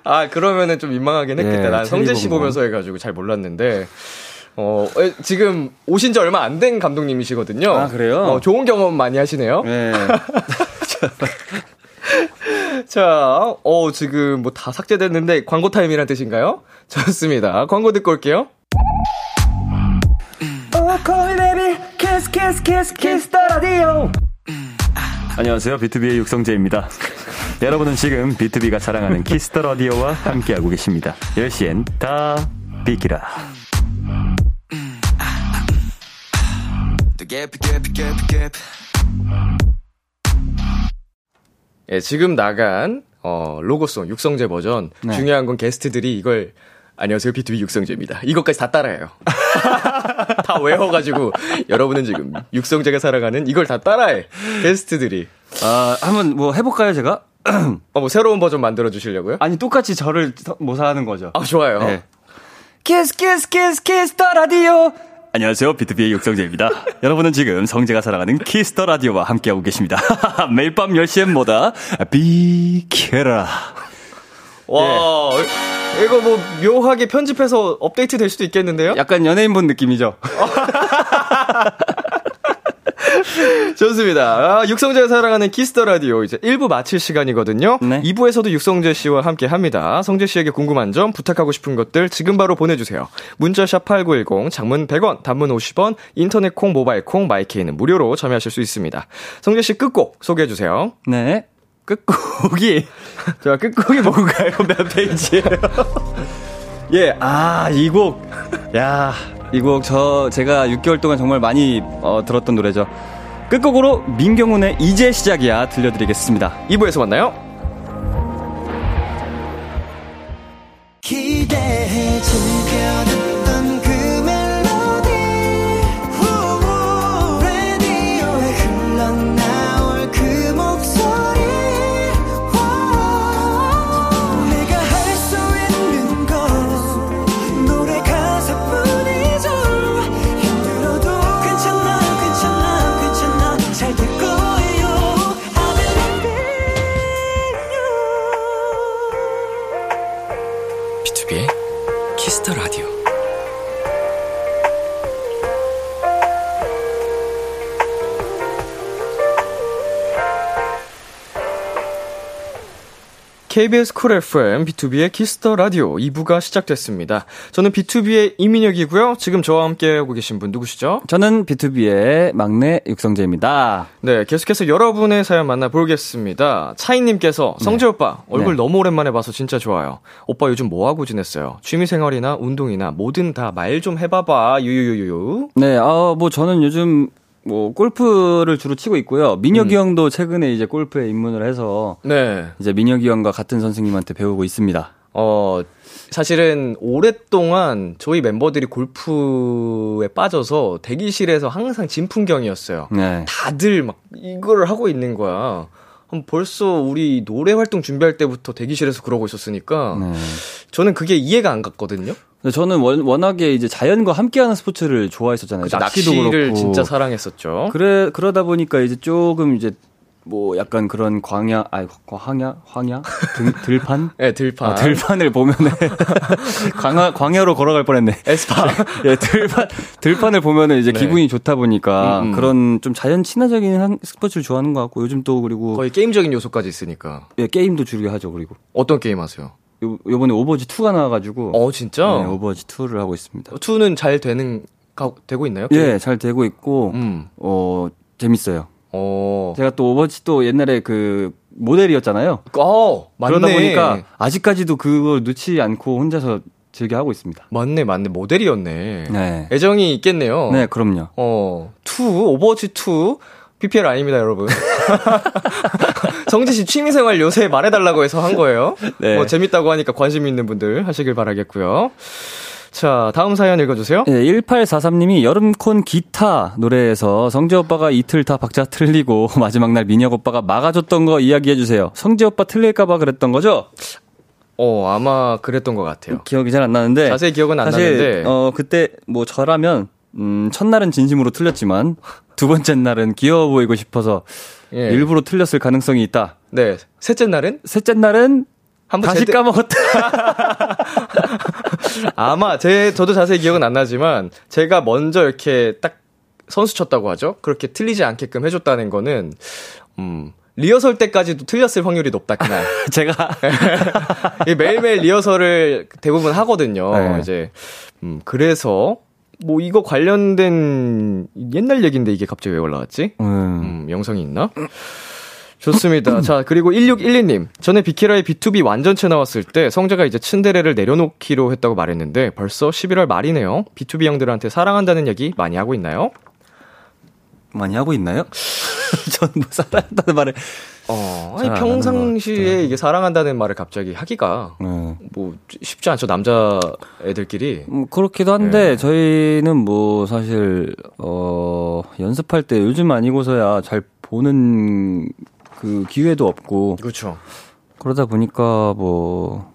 아, 그러면은 좀 민망하긴 했겠다. 예, 난 성재 씨. 보면서 해가지고 잘 몰랐는데. 어, 에, 지금 오신 지 얼마 안 된 감독님이시거든요. 아, 그래요? 어, 좋은 경험 많이 하시네요. 예. 자, 어, 지금 뭐 다 삭제됐는데 광고 타임이란 뜻인가요? 좋습니다. 광고 듣고 올게요. 안녕하세요. 비투비의 육성재입니다. 여러분은 지금 비투비가 사랑하는 Kiss the Radio와 함께하고 계십니다. 10시엔 다 비키라. 예, 지금 나간 어, 로고송 육성재 버전 네. 중요한 건 게스트들이 이걸 안녕하세요 BTOB 육성재입니다. 이것까지 다 따라해요. 다 외워가지고 여러분은 지금 육성재가 사랑하는 이걸 다 따라해 게스트들이. 아, 한번 뭐 해볼까요, 제가? 어, 뭐 새로운 버전 만들어 주시려고요? 아니, 똑같이 저를 서- 모사하는 거죠. 아 좋아요. 네. Kiss, Kiss, Kiss, Kiss, the Radio. 안녕하세요. 비투비의 육성재입니다. 여러분은 지금 성재가 사랑하는 Kiss the Radio와 함께하고 계십니다. 매일 밤 10시엔 뭐다? 비키라. 와 이거 뭐 묘하게 편집해서 업데이트 될 수도 있겠는데요? 약간 연예인분 느낌이죠? 좋습니다. 아, 육성재가 사랑하는 Kiss the Radio 이제 1부 마칠 시간이거든요. 네. 2부에서도 육성재 씨와 함께 합니다. 성재 씨에게 궁금한 점, 부탁하고 싶은 것들 지금 바로 보내 주세요. 문자 샵 8910, 장문 100원, 단문 50원, 인터넷 콩, 모바일 콩, 마이케이는 무료로 참여하실 수 있습니다. 성재 씨 끝곡 소개해 주세요. 네. 끝곡이, 자, 끝곡이 뭔가요? 몇 페이지예요? 예, 아, 이 곡. 야, 이 곡 저, 제가 6개월 동안 정말 많이 어, 들었던 노래죠. 끝곡으로 민경훈의 이제 시작이야 들려드리겠습니다. 2부에서 만나요. 기대 KBS 쿨 FM BTOB의 키스터 라디오 2부가 시작됐습니다. 저는 BTOB의 이민혁이고요. 지금 저와 함께 하고 계신 분 누구시죠? 저는 B2B의 막내 육성재입니다. 네, 계속해서 여러분의 사연 만나 보겠습니다. 차이님께서 성재 오빠 얼굴 네. 너무 오랜만에 봐서 진짜 좋아요. 오빠 요즘 뭐 하고 지냈어요? 취미 생활이나 운동이나 뭐든 다 말 좀 해봐봐. 유유유유. 네, 아, 뭐 저는 요즘 뭐 골프를 주로 치고 있고요. 민혁이 형도 최근에 이제 골프에 입문을 해서 네. 이제 민혁이 형과 같은 선생님한테 배우고 있습니다. 어, 사실은 오랫동안 저희 멤버들이 골프에 빠져서 대기실에서 항상 진풍경이었어요. 네. 다들 막 이거를 하고 있는 거야. 한 벌써 우리 노래 활동 준비할 때부터 대기실에서 그러고 있었으니까 네. 저는 그게 이해가 안 갔거든요. 저는 원, 워낙에 이제 자연과 함께하는 스포츠를 좋아했었잖아요. 그죠, 낚시도 낚시를 그렇고. 진짜 사랑했었죠. 그래 그러다 보니까 이제 조금 이제 뭐 약간 그런 광야 아니 광야 황야 들, 들판 네, 들판. 아, 들판을 보면은 광야 광야로 걸어갈 뻔했네. 에스파. 예, 들판 들판을 보면은 이제 네. 기분이 좋다 보니까 음, 음. 그런 좀 자연 친화적인 한- 스포츠를 좋아하는 것 같고 요즘 또 그리고 거의 게임적인 요소까지 있으니까. 예, 게임도 즐겨 하죠. 그리고 어떤 게임 하세요? 요, 요번에 오버워치 2가 나와가지고 어, 진짜? 네, 오버워치 2를 하고 있습니다. 2는 잘 되는, 가, 되고 있나요? 예, 잘 되고 있고 음. 어 재밌어요. 어. 제가 또 오버워치 또 옛날에 그 모델이었잖아요. 어, 맞네. 그러다 보니까 아직까지도 그걸 놓지 않고 혼자서 즐겨 하고 있습니다. 맞네, 맞네. 모델이었네. 네. 애정이 있겠네요. 네, 그럼요. 어, 2, 오버워치 2. PPL 아닙니다, 여러분. 성재 씨 취미생활 요새 말해달라고 해서 한 거예요. 네. 뭐 재밌다고 하니까 관심 있는 분들 하시길 바라겠고요. 자, 다음 사연 읽어주세요. 네, 1843님이 여름콘 기타 노래에서 성재 오빠가 이틀 다 박자 틀리고 마지막 날 민혁 오빠가 막아줬던 거 이야기해주세요. 성재 오빠 틀릴까봐 그랬던 거죠? 어, 아마 그랬던 것 같아요. 기억이 잘 안 나는데. 자세히 기억은 안 사실, 나는데. 어, 그때 뭐 저라면, 음, 첫날은 진심으로 틀렸지만, 두 번째 날은 귀여워 보이고 싶어서 예. 일부러 틀렸을 가능성이 있다. 네. 셋째 날은? 셋째 날은 한번 다시 제대- 까먹었다. 아마 제 저도 자세히 기억은 안 나지만 제가 먼저 이렇게 딱 선수 쳤다고 하죠. 그렇게 틀리지 않게끔 해줬다는 거는 음 리허설 때까지도 틀렸을 확률이 높다 그날. 제가 이 매일매일 리허설을 대부분 하거든요. 네. 이제 음 그래서 뭐 이거 관련된 옛날 얘기인데 이게 갑자기 왜 올라왔지? 음, 음, 영상이 있나? 좋습니다. 자, 그리고 1612님. 전에 비키라의 B2B 완전체 나왔을 때 성재가 이제 츤데레를 내려놓기로 했다고 말했는데 벌써 11월 말이네요. B2B 형들한테 사랑한다는 얘기 많이 하고 있나요? 많이 하고 있나요? 전뭐 사랑한다는 말을. 어, 잘 아니, 평상시에 이게 사랑한다는 말을 갑자기 하기가 네. 뭐 쉽지 않죠. 남자 애들끼리. 음, 그렇기도 한데 저희는 뭐 사실 어 연습할 때 요즘 아니고서야 잘 보는 그 기회도 없고 그렇죠. 그러다 보니까 뭐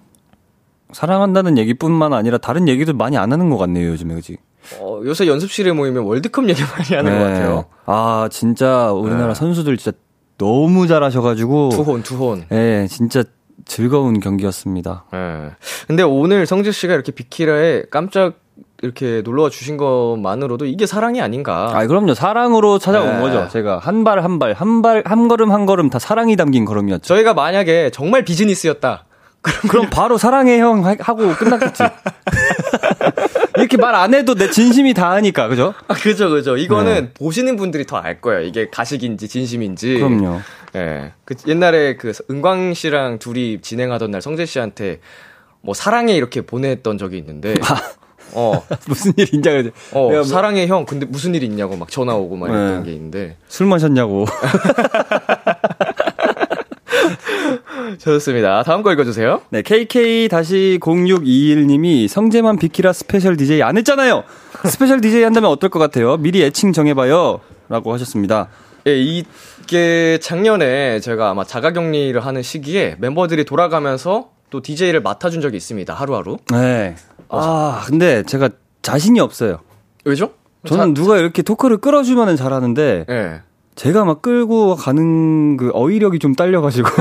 사랑한다는 얘기뿐만 아니라 다른 얘기도 많이 안 하는 것 같네요 요즘에 그지? 어, 요새 연습실에 모이면 월드컵 얘기 많이 하는 것 같아요. 아 진짜 우리나라 네. 선수들 진짜 너무 잘하셔가지고 투혼, 투혼. 예 진짜 즐거운 경기였습니다. 예. 근데 오늘 성재 씨가 이렇게 비키라에 깜짝 이렇게 놀러와 주신 것만으로도 이게 사랑이 아닌가. 아 그럼요 사랑으로 찾아온 네. 거죠 제가 한 발 한 발 한 발 한 걸음 한 걸음 다 사랑이 담긴 걸음이었죠. 저희가 만약에 정말 비즈니스였다. 그럼 그럼 바로 사랑해 형 하- 하고 끝났겠지. 이렇게 말 안 해도 내 진심이 다하니까 그죠? 아, 그죠, 그죠. 이거는 보시는 분들이 더 알 거예요. 이게 가식인지 진심인지. 그럼요. 예. 그 옛날에 그 은광 씨랑 둘이 진행하던 날 성재 씨한테 뭐 사랑해 이렇게 보냈던 적이 있는데. 어, 무슨 일인지 알지? 어, 내가 뭐 사랑해 형. 근데 무슨 일 있냐고 막 전화 오고 막 네. 게 있는데. 술 마셨냐고. 좋습니다. 다음 거 읽어주세요. 네, KK-0621님이 성재만 비키라 special DJ 안 했잖아요. special DJ 한다면 어떨 것 같아요? 미리 애칭 정해봐요. 라고 하셨습니다. 예, 이게 작년에 제가 아마 자가 격리를 하는 시기에 멤버들이 돌아가면서 또 DJ를 맡아준 적이 있습니다. 하루하루. 네. 아, 근데 제가 자신이 없어요. 왜죠? 저는 누가 이렇게 토크를 끌어주면 잘하는데, 예. 제가 막 끌고 가는 그 어휘력이 좀 딸려가지고.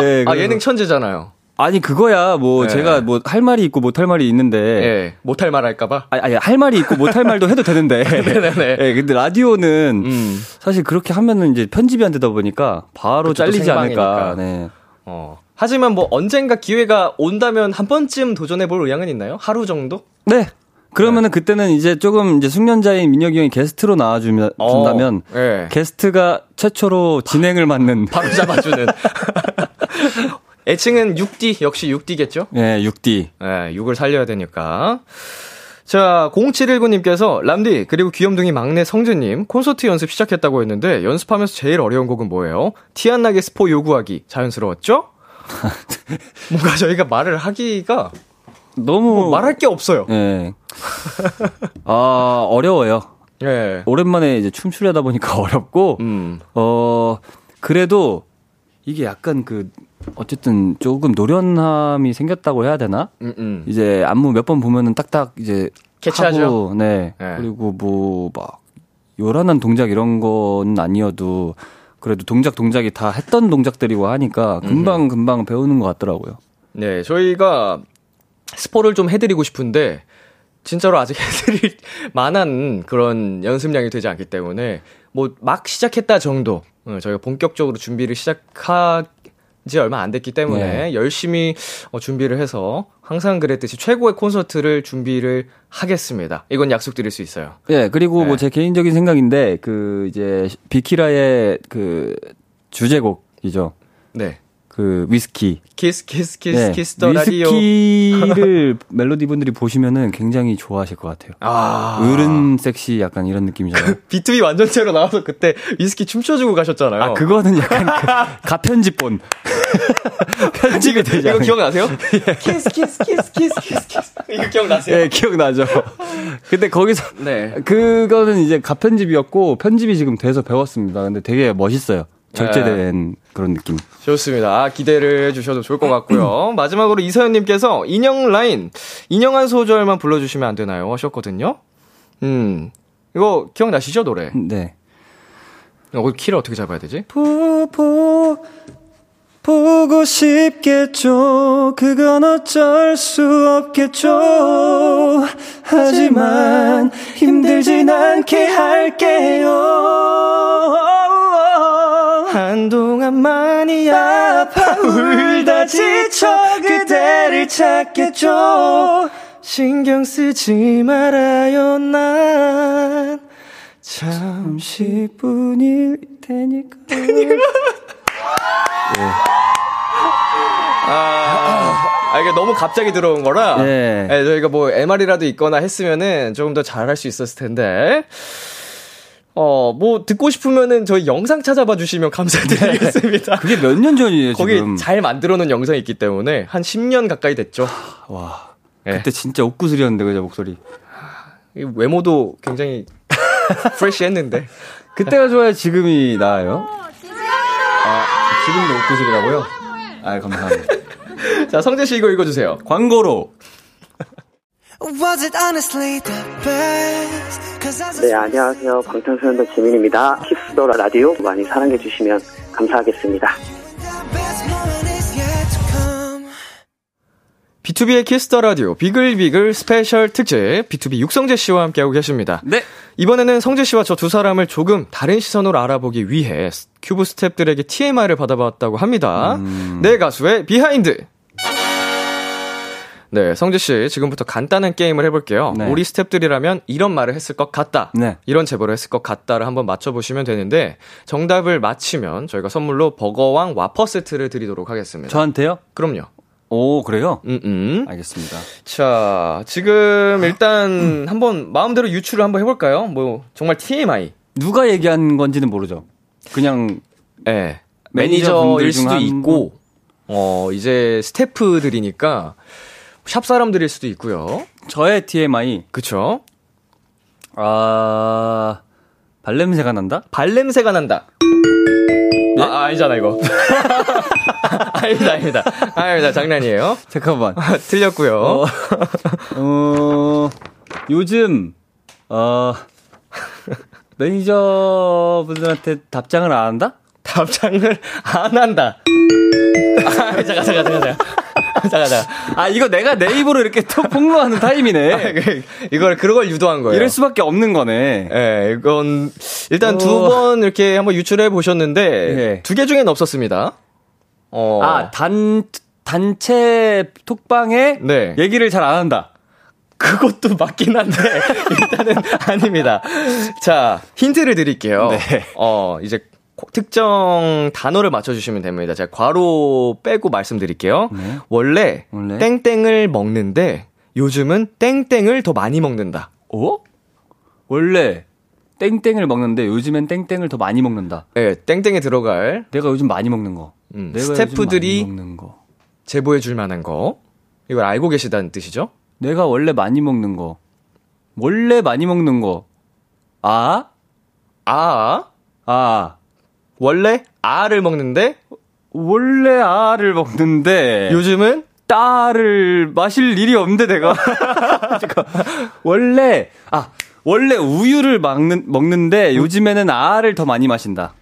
예, 아, 그래서- 예능 천재잖아요. 아니 그거야 뭐 네. 제가 뭐 할 말이 있고 못할 말이 있는데 예. 못할 말 할까봐? 아니, 아니 할 말이 있고 못할 말도 해도 되는데. 네네네. 예, 근데 라디오는 음. 사실 그렇게 하면은 이제 편집이 안 되다 보니까 바로 그쵸, 또 잘리지 않을까. 네. 어. 하지만 뭐 언젠가 기회가 온다면 한 번쯤 도전해볼 의향은 있나요? 하루 정도? 네. 그러면은 그때는 이제 조금 이제 숙련자인 민혁이 형이 게스트로 나와주면 어, 준다면 예. 게스트가 최초로 진행을 맡는 바로 잡아주는. 애칭은 6D, 역시 6D겠죠? 예, 6D. 예, 6을 살려야 되니까. 자, 0719님께서 람디 그리고 귀염둥이 막내 성재님 콘서트 연습 시작했다고 했는데 연습하면서 제일 어려운 곡은 뭐예요? 티 안 나게 스포 요구하기 자연스러웠죠? 뭔가 저희가 말을 하기가 너무 뭐 말할 게 없어요. 예. 아, 어려워요. 예. 오랜만에 이제 춤추려다 보니까 어렵고 음. 어, 그래도 이게 약간 그, 어쨌든 조금 노련함이 생겼다고 해야 되나? 음, 음. 이제 안무 몇 번 보면은 딱딱 이제. 캐치하죠. 하고, 네. 네. 그리고 뭐, 막, 요란한 동작 이런 건 아니어도 그래도 동작 동작이 다 했던 동작들이고 하니까 금방 금방 배우는 것 같더라고요. 네, 저희가 스포를 좀 해드리고 싶은데 진짜로 아직 해드릴 만한 그런 연습량이 되지 않기 때문에 뭐 막 시작했다 정도 어, 저희가 본격적으로 준비를 시작하 지 얼마 안 됐기 때문에 네. 열심히 어, 준비를 해서 항상 그랬듯이 최고의 콘서트를 준비를 하겠습니다. 이건 약속드릴 수 있어요. 예, 그리고 네. 뭐 제 개인적인 생각인데 그 이제 비키라의 그 주제곡이죠. 네. 그 위스키. 키스 키스 키스 네, Kiss the Radio. 위스키를 멜로디 분들이 보시면은 굉장히 좋아하실 것 같아요. 아. 어른 섹시 약간 이런 느낌이잖아요. BTOB 완전체로 나와서 그때 위스키 춤춰주고 가셨잖아요. 아, 그거는 약간 그 가편집본. 편집이 되지 이거 기억나세요? 키스 키스 키스 키스 키스 키스 이거 기억나세요? 예, 기억나죠. 근데 거기서 네. 그거는 이제 가편집이었고 편집이 지금 돼서 배웠습니다. 근데 되게 멋있어요. 절제된 그런 느낌. 좋습니다. 아, 기대를 해주셔도 좋을 것 같고요. 마지막으로 이서연님께서 인형 라인 인형 한 소절만 불러주시면 안 되나요? 하셨거든요. 음 이거 기억나시죠 노래? 네. 어, 키를 어떻게 잡아야 되지? 보보 보고 싶겠죠. 그건 어쩔 수 없겠죠. 하지만 힘들진 않게 할게요. 많이 아파 울다 지쳐 그대를 찾겠죠. 신경 쓰지 말아요 난 잠시뿐일 테니까. 아, 이게 너무 갑자기 들어온 거라. 네. 예, 저희가 뭐 MR이라도 있거나 했으면은 조금 더 잘할 수 있었을 텐데. 어, 뭐 듣고 싶으면은 저희 영상 찾아봐 주시면 감사드리겠습니다. 그게 몇 년 전이에요, 거기 지금. 잘 만들어 놓은 영상이 있기 때문에 한 10년 가까이 됐죠. 와. 예. 그때 진짜 옥구슬이었는데, 그죠, 목소리. 이 외모도 굉장히 fresh했는데. 그때가 좋아요, 지금이 나아요? 아, 지금도 옥구슬이라고요? 아, 감사합니다. 자, 성재 씨 이거 읽어 주세요. 광고로. 네, 안녕하세요. 방탄소년단 지민입니다. Kiss the Radio 많이 사랑해 주시면 감사하겠습니다. the best moment is yet to come. B2B의 키스터 라디오 비글비글 스페셜 특집 BTOB 육성재 씨와 함께하고 계십니다. 네. 이번에는 성재 씨와 저 두 사람을 조금 다른 시선으로 알아보기 위해 큐브 스탭들에게 TMI를 받아봤다고 합니다. 내 가수의 behind. 네, 성재 씨 지금부터 간단한 게임을 해볼게요. 네. 우리 스탭들이라면 이런 말을 했을 것 같다. 네. 이런 제보를 했을 것 같다를 한번 맞춰보시면 되는데 정답을 맞히면 저희가 선물로 버거왕 와퍼 세트를 드리도록 하겠습니다. 저한테요? 그럼요. 오, 그래요? 음, 음. 알겠습니다. 자, 지금 일단 한번 마음대로 유추를 한번 해볼까요? 뭐 정말 TMI. 누가 얘기한 건지는 모르죠. 그냥 예. 매니저분들 매니저일 중 수도 한 있고, 어, 이제 스태프들이니까 샵 사람들일 수도 있고요. 저의 TMI. 그쵸? 아, 발냄새가 난다? 발냄새가 난다. 아, 아니잖아, 이거. 아닙니다, 아닙니다. 아닙니다, 장난이에요. 잠깐만. 틀렸고요. 어, 어, 요즘, 어, 매니저분들한테 답장을 안 한다? 답장을 안 한다. 아, 잠깐, 잠깐, 잠깐, 잠깐. 잠깐, 잠깐. 아, 이거 내가 내 입으로 이렇게 또 폭로하는 타임이네. 이걸, 그런 걸 유도한 거예요. 이럴 수밖에 없는 거네. 예, 이건, 일단 어. 두번 이렇게 한번 유출해 보셨는데, 예. 두개 중엔 없었습니다. 어. 아, 단, 단체 톡방에 네. 얘기를 잘 안 한다. 그것도 맞긴 한데, 일단은 아닙니다. 자, 힌트를 드릴게요. 네. 어, 이제 고- 특정 단어를 맞춰주시면 됩니다. 제가 괄호 빼고 말씀드릴게요. 네. 원래, 원래? 땡땡을 먹는데, 요즘은 땡땡을 더 많이 먹는다. 어? 원래 땡땡을 먹는데 요즘엔 땡땡을 더 많이 먹는다. 예, 땡땡에 들어갈 내가 요즘 많이 먹는 거. 음, 스태프들이- 먹는 거. 제보해 줄 만한 거. 이걸 알고 계시다는 뜻이죠? 내가 원래 많이 먹는 거. 원래 많이 먹는 거. 아? 아, 아. 원래 아를 먹는데, 원래 아를 먹는데 요즘은 딸을 마실 일이 없는데 내가 잠깐. 원래 아 원래 우유를 먹는 먹는데 요즘에는 아를 더 많이 마신다.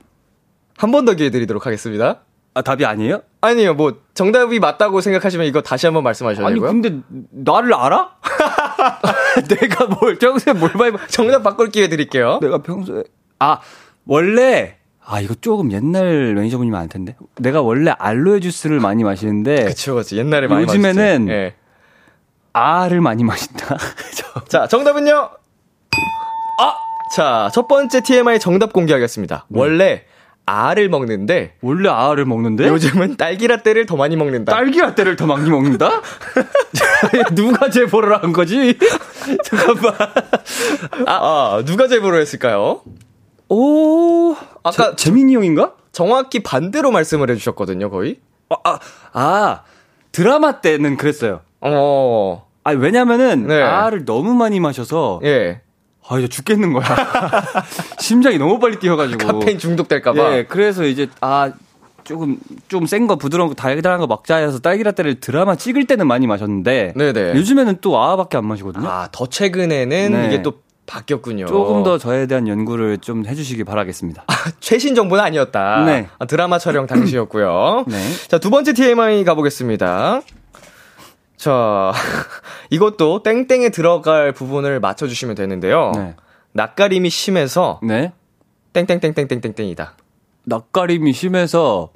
한 번 더 기회 드리도록 하겠습니다. 아 답이 아니에요? 아니요, 뭐, 정답이 맞다고 생각하시면 이거 다시 한번 말씀하셔야 아니 되고요. 근데 나를 알아? 내가 뭘 평소에 뭘 먹- 정답 바꿀 기회 드릴게요. 내가 평소에 아 원래 아 이거 조금 옛날 매니저분이면 알 텐데 내가 원래 알로에 주스를 많이 마시는데 그쵸, 그쵸. 옛날에 많이 요즘에는. 예. 아를 많이 마신다. 저- 자, 정답은요? 아! 자, 첫 번째 TMI 정답 공개하겠습니다. 네. 원래 알을 먹는데, 원래 아를 먹는데 요즘은 딸기라떼를 더 많이 먹는다. 딸기 라떼를 더 많이 먹는다? 누가 제보를 한 거지? 잠깐만. 아, 누가 제보를 했을까요? 오, 아까 제, 재민이 형인가? 정확히 반대로 말씀을 해주셨거든요, 거의. 아, 아, 아, 드라마 때는 그랬어요. 어, 아, 왜냐면은, 네. 아를 너무 많이 마셔서, 예. 아, 이제 죽겠는 거야. 심장이 너무 빨리 뛰어가지고. 카페인 중독될까봐. 예, 그래서 이제, 아, 조금, 좀 센 거, 부드러운 거, 달달한 거 먹자 해서 딸기라떼를 드라마 찍을 때는 많이 마셨는데, 네네. 요즘에는 또 아밖에 안 마시거든요. 아, 더 최근에는 네. 이게 또 바뀌었군요. 조금 더 저에 대한 연구를 좀 해주시기 바라겠습니다. 최신 정보는 아니었다. 네. 아, 드라마 촬영 당시였고요. 네. 자, 두 번째 TMI 가보겠습니다. 자, 이것도 땡땡에 들어갈 부분을 맞춰주시면 되는데요. 네. 낯가림이 심해서 네. 땡땡땡땡땡땡땡이다. 낯가림이 심해서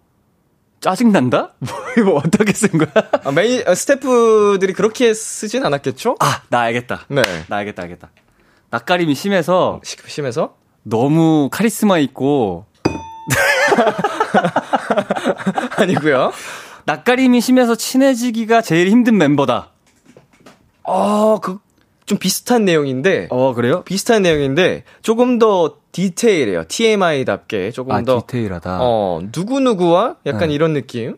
짜증난다? 뭐, 이거 어떻게 쓴 거야? 아, 메인 아, 스태프들이 그렇게 쓰진 않았겠죠? 아, 나 알겠다. 네. 나 알겠다, 알겠다. 낯가림이 심해서 시- 심해서 너무 카리스마 있고, 아니고요. 낯가림이 심해서 친해지기가 제일 힘든 멤버다. 어, 그좀 비슷한 내용인데 어, 그래요? 비슷한 내용인데 조금 더 디테일해요. TMI답게 조금 아, 더 디테일하다. 어, 누구누구와 약간 네. 이런 느낌.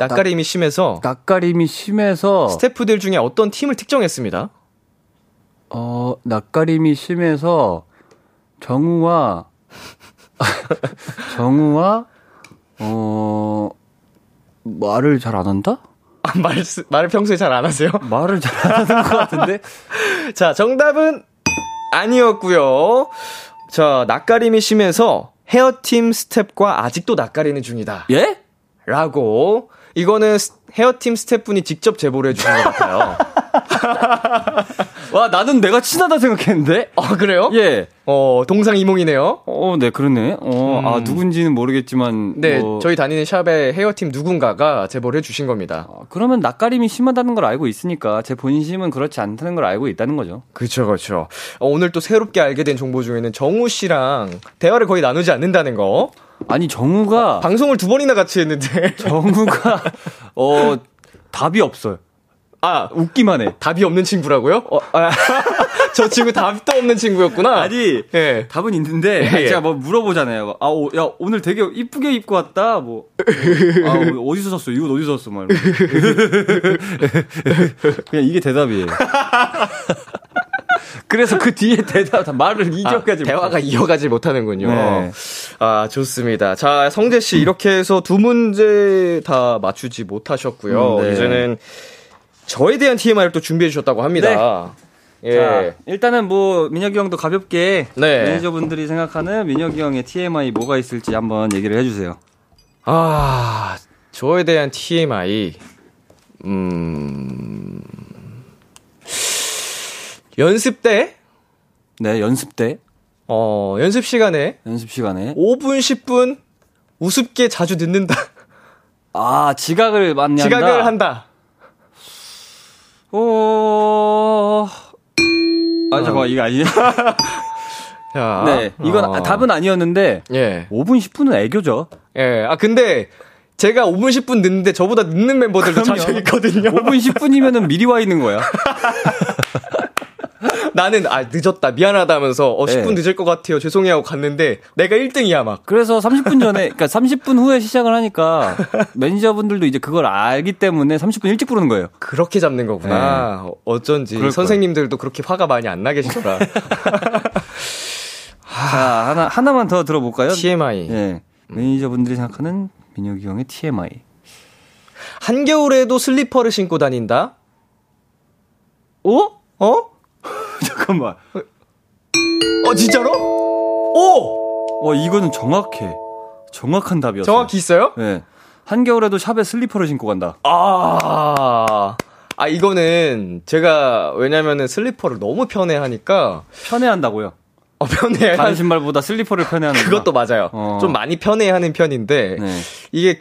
낯가림이 심해서 낯가림이 심해서, 스태프들 중에 어떤 팀을 특정했습니다. 어, 낯가림이 심해서, 정우와, 정우와, 어, 말을 잘 안 한다? 아, 말, 말을 평소에 잘 안 하세요? 말을 잘 안 하는 것 같은데? 자, 정답은 아니었고요. 자, 낯가림이 심해서 헤어팀 스텝과 아직도 낯가리는 중이다. 예? 라고 이거는 스- 헤어팀 스태프분이 직접 제보를 해주신 것 같아요. 와, 나는 내가 친하다 생각했는데? 아, 그래요? 예. 어, 동상 이몽이네요. 어, 네, 그러네. 어, 아, 누군지는 모르겠지만. 네, 뭐, 저희 다니는 샵의 헤어팀 누군가가 제보를 해주신 겁니다. 어, 그러면 낯가림이 심하다는 걸 알고 있으니까 제 본심은 그렇지 않다는 걸 알고 있다는 거죠. 그쵸, 그쵸. 어, 오늘 또 새롭게 알게 된 정보 중에는 정우 씨랑 대화를 거의 나누지 않는다는 거. 아니, 정우가, 방송을 두 번이나 같이 했는데. 정우가, 어, 답이 없어요. 아, 웃기만 해. 답이 없는 친구라고요? 어, 아, 저 친구 답도 없는 친구였구나. 아니, 예. 답은 있는데, 예. 제가 뭐 물어보잖아요. 아, 오, 야, 오늘 되게 이쁘게 입고 왔다. 뭐, 아, 뭐, 어디서 샀어? 이거 어디서 샀어? 막. 그냥 이게 대답이에요. 그래서 그 뒤에 대답, 다 말을 아, 이겨가지고. 대화가 이어가지 못하는군요. 네. 아, 좋습니다. 자, 성재 씨, 이렇게 해서 두 문제 다 맞추지 못하셨고요. 음, 네. 이제는 저에 대한 TMI를 또 준비해 주셨다고 합니다. 예. 자, 일단은 뭐 민혁이 형도 가볍게 네. 매니저분들이 생각하는 민혁이 형의 TMI 뭐가 있을지 한번 얘기를 해주세요. 아, 저에 대한 TMI. 음, 연습 때, 네, 연습 때, 어, 연습 시간에 연습 시간에. 5분, 10분 우습게 자주 늦는다. 아, 지각을 많이 한다. 지각을 한다. 어, 아, 잠깐만, 이거 아니냐? 자, 네, 이건 어. 답은 아니었는데, 예. 5분, 10분은 애교죠. 예. 아, 근데 제가 5분, 10분 늦는데 저보다 늦는 멤버들도 그럼요. 자주 있거든요. 5분, 10분이면은 미리 와 있는 거야. 나는, 아, 늦었다. 미안하다 하면서, 어, 10분 네. 늦을 것 같아요. 죄송해요. 하고 갔는데, 내가 1등이야, 막. 그래서 30분 전에, 그러니까 30분 후에 시작을 하니까 매니저분들도 이제 그걸 알기 때문에 30분 일찍 부르는 거예요. 그렇게 잡는 거구나. 어, 어쩐지. 네. 그럴 선생님들도 그렇게 화가 많이 안 나 계시더라. 자, 하나 하나만 더 들어볼까요? TMI. 예. 매니저분들이 생각하는 민혁이 형의 TMI. 한겨울에도 슬리퍼를 신고 다닌다? 어? 어? 잠깐만. 어, 진짜로? 오! 어, 이거는 정확해. 정확한 답이었어요. 정확히 있어요? 예. 한겨울에도 샵에 슬리퍼를 신고 간다. 아. 아, 이거는 제가 왜냐면은 슬리퍼를 너무 편해 하니까 편해 한다고요. 어, 편해. 다른 신발보다 슬리퍼를 편해 하는 그것도 맞아요. 어. 좀 많이 편해 하는 편인데 네. 이게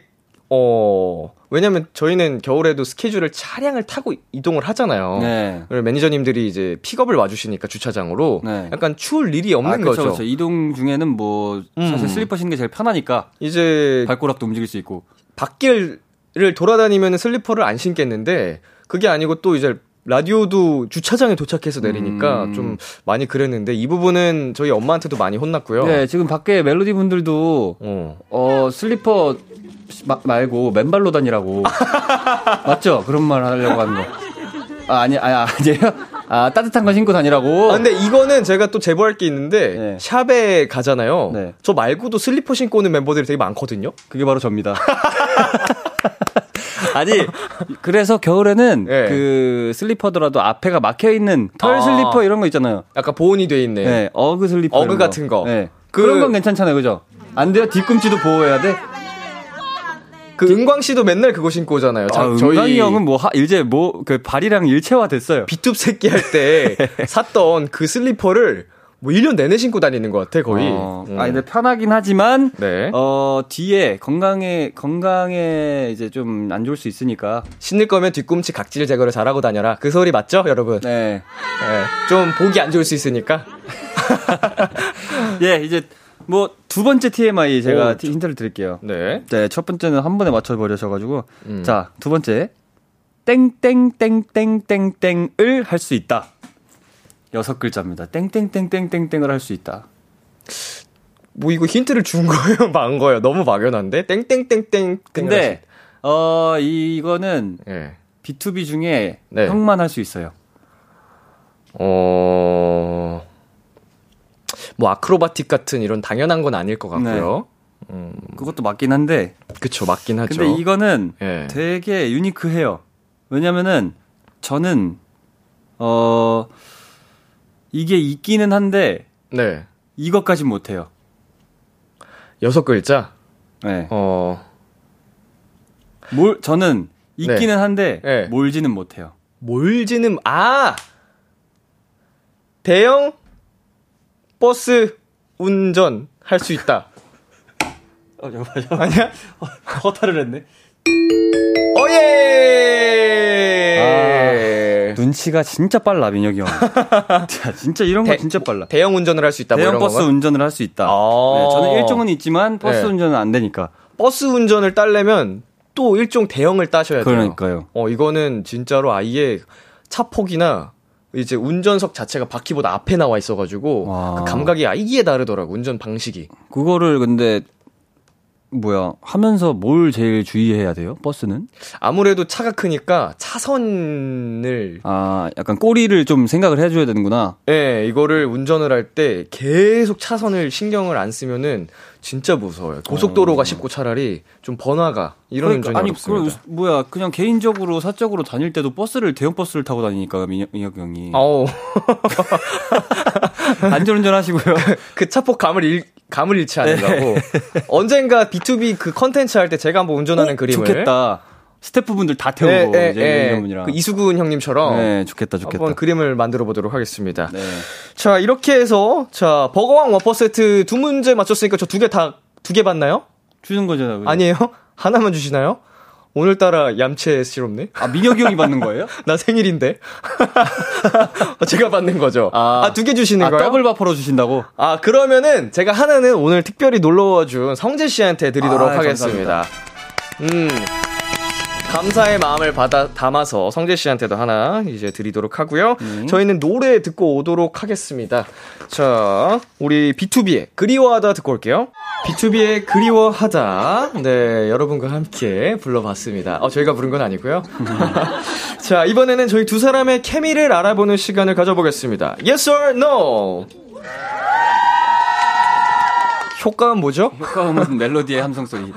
어 왜냐면 저희는 겨울에도 스케줄을 차량을 타고 이동을 하잖아요. 네. 매니저님들이 이제 픽업을 와주시니까 주차장으로 네. 약간 추울 일이 없는 아, 그쵸, 거죠. 그쵸. 이동 중에는 뭐 사실 음. 슬리퍼 신는 게 제일 편하니까 이제 발꼬락도 움직일 수 있고. 밖을 돌아다니면 슬리퍼를 안 신겠는데 그게 아니고 또 이제 라디오도 주차장에 도착해서 내리니까 음. 좀 많이 그랬는데 이 부분은 저희 엄마한테도 많이 혼났고요. 네, 지금 밖에 멜로디 분들도 어. 어 슬리퍼 마- 말고 맨발로 다니라고 맞죠? 그런 말 하려고 하는 거. 아 아니 아니 아니에요? 아 따뜻한 거 신고 다니라고. 아, 근데 이거는 제가 또 제보할 게 있는데 네. 샵에 가잖아요. 네. 저 말고도 슬리퍼 신고 오는 멤버들이 되게 많거든요. 그게 바로 접니다. 아니 그래서 겨울에는 네. 그 슬리퍼더라도 앞에가 막혀 있는 털 아. 슬리퍼 이런 거 있잖아요. 약간 보온이 돼 있네. 네, 어그 슬리퍼. 어그 같은 거. 네. 그- 그... 런건 괜찮잖아요, 그죠? 안 돼요? 뒤꿈치도 보호해야 돼? 그 은광 씨도 맨날 그거 신고 오잖아요. 아, 장- 은광이 형은 뭐, 하, 이제 뭐, 그 발이랑 일체화 됐어요. 비투 새끼 할 때 샀던 그 슬리퍼를 뭐 1년 내내 신고 다니는 것 같아, 거의. 어, 음. 아, 근데 편하긴 하지만, 네. 어, 뒤에 건강에, 건강에 이제 좀 안 좋을 수 있으니까. 신을 거면 뒤꿈치 각질 제거를 잘하고 다녀라. 그 소리 맞죠, 여러분? 네. 네. 좀 보기 안 좋을 수 있으니까. 예, 이제 뭐, 두 번째 TMI 제가 오, 티- 힌트를 드릴게요. 네. 네, 첫 번째는 한 번에 맞춰 버려셔가지고. 음. 자, 두 번째. 땡땡땡땡땡땡을 할 수 있다. 여섯 글자입니다. 땡땡땡땡땡땡을 할 수 있다. 뭐 이거 힌트를 준 거예요? 만 거예요? 너무 막연한데? 땡땡땡땡. 근데, 어, 이거는 예. B2B 중에 네. 형만 할 수 있어요. 어, 뭐 아크로바틱 같은 이런 당연한 건 아닐 것 같고요. 그것도 맞긴 한데, 그쵸, 맞긴 하죠. 근데 이거는 예. 되게 유니크해요. 왜냐면은 저는 어 이게 있기는 한데 네. 이것까진 못해요. 여섯 글자? 네. 어, 몰 저는 있기는 한데 네. 몰지는 못해요. 몰지는, 아! 대형 버스 운전 할 수 있다. 어, 잠깐만, 잠깐만. 아니야? 허탈을 했네. 오예! 눈치가 진짜 빨라 민혁이 형. 자, 진짜 이런 거 대- 진짜 빨라. 대형 운전을 할 수 있다. 뭐 대형 이런 버스 건가? 운전을 할 수 있다. 아. 네, 저는 일종은 있지만 버스 네. 운전은 안 되니까. 버스 운전을 따려면 또 일종 대형을 따셔야 돼요. 그러니까요. 어, 이거는 진짜로 아예 차 폭이나 이제 운전석 자체가 바퀴보다 앞에 나와 있어가지고 와. 그 감각이 아예 다르더라고 운전 방식이. 그거를 근데 뭐야 하면서 뭘 제일 주의해야 돼요? 버스는? 아무래도 차가 크니까 차선을 아 약간 꼬리를 좀 생각을 해줘야 되는구나. 예, 이거를 운전을 할 때 계속 차선을 신경을 안 쓰면은 진짜 무서워요. 고속도로가 쉽고 차라리 좀 번화가 이런 운전이 어. 아니 어렵습니다. 그 뭐야 그냥 개인적으로 사적으로 다닐 때도 버스를 대형 버스를 타고 다니니까 민혁, 민혁 형이 아우 안전운전 하시고요. 그 차폭 감을 잃 감을 잃지 않으려고 네. 언젠가 B2B 그 컨텐츠 할 때 제가 한번 운전하는 그림을 좋겠다. 스태프분들 다 태우고 예, 이제 예. 매니저분이랑. 그 이수근 형님처럼 네, 좋겠다, 좋겠다. 한번 그림을 만들어 보도록 하겠습니다. 네. 자, 이렇게 해서 자, 버거왕 와퍼 세트 두 문제 맞췄으니까 저 두 개 다 두 개 받나요? 주는 거잖아요. 그죠? 아니에요? 하나만 주시나요? 오늘따라 얌체스럽네. 아, 민혁이 형이 받는 거예요? 나 생일인데. 제가 받는 거죠. 아, 두 개 주시는 아, 거예요? 더블 와퍼로 주신다고? 아, 그러면은 제가 하나는 오늘 특별히 놀러 와 준 성재 씨한테 드리도록 아, 하겠습니다. 음. 감사의 마음을 받아 담아서 성재 씨한테도 하나 이제 드리도록 하고요. 저희는 노래 듣고 오도록 하겠습니다. 자, 우리 B2B의 그리워하다 듣고 올게요. B2B의 그리워하다. 네, 여러분과 함께 불러봤습니다. 어, 저희가 부른 건 아니고요. 자, 이번에는 저희 두 사람의 케미를 알아보는 시간을 가져보겠습니다. Yes or no? 효과는 뭐죠? 효과음은 멜로디의 함성 소리.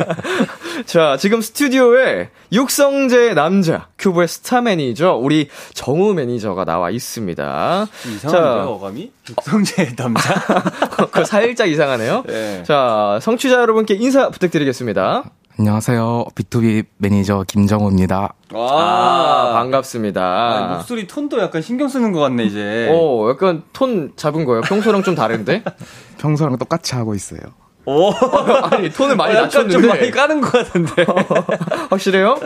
자, 지금 스튜디오에 육성재 남자, 큐브의 스타 매니저, 우리 정우 매니저가 나와 있습니다. 이상한데요, 어감이? 육성재 남자? 그거 살짝 이상하네요. 네. 자, 청취자 여러분께 인사 부탁드리겠습니다. 안녕하세요. BTOB 매니저 김정우입니다. 아, 반갑습니다. 아, 목소리 톤도 약간 신경 쓰는 것 같네, 이제. 오, 약간 톤 잡은 거예요. 평소랑 좀 다른데? 평소랑 똑같이 하고 있어요. 오. 아니, 톤을 많이 약간 좀 낮췄는데. 많이 까는 것 같은데. 확실해요?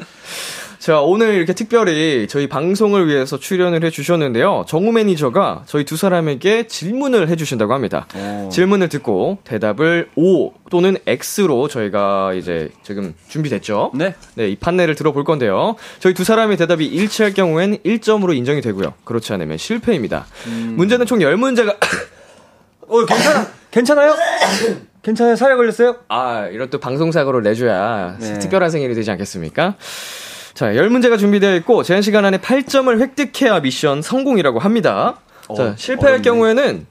자, 오늘 이렇게 특별히 저희 방송을 위해서 출연을 해 주셨는데요. 정우 매니저가 저희 두 사람에게 질문을 해 주신다고 합니다. 오. 질문을 듣고 대답을 O 또는 X로 저희가 이제 지금 준비됐죠? 네. 네, 이 판넬을 들어볼 건데요. 저희 두 사람의 대답이 일치할 경우엔 1점으로 인정이 되고요. 그렇지 않으면 실패입니다. 문제는 총 10문제가 어, 괜찮아. 괜찮아요? 괜찮아요? 살에 걸렸어요? 아, 이런 또 방송사고를 내줘야 네. 특별한 생일이 되지 않겠습니까? 자, 10문제가 준비되어 있고, 제한 시간 안에 8점을 획득해야 미션 성공이라고 합니다. 자, 어, 실패할 어렵네. 경우에는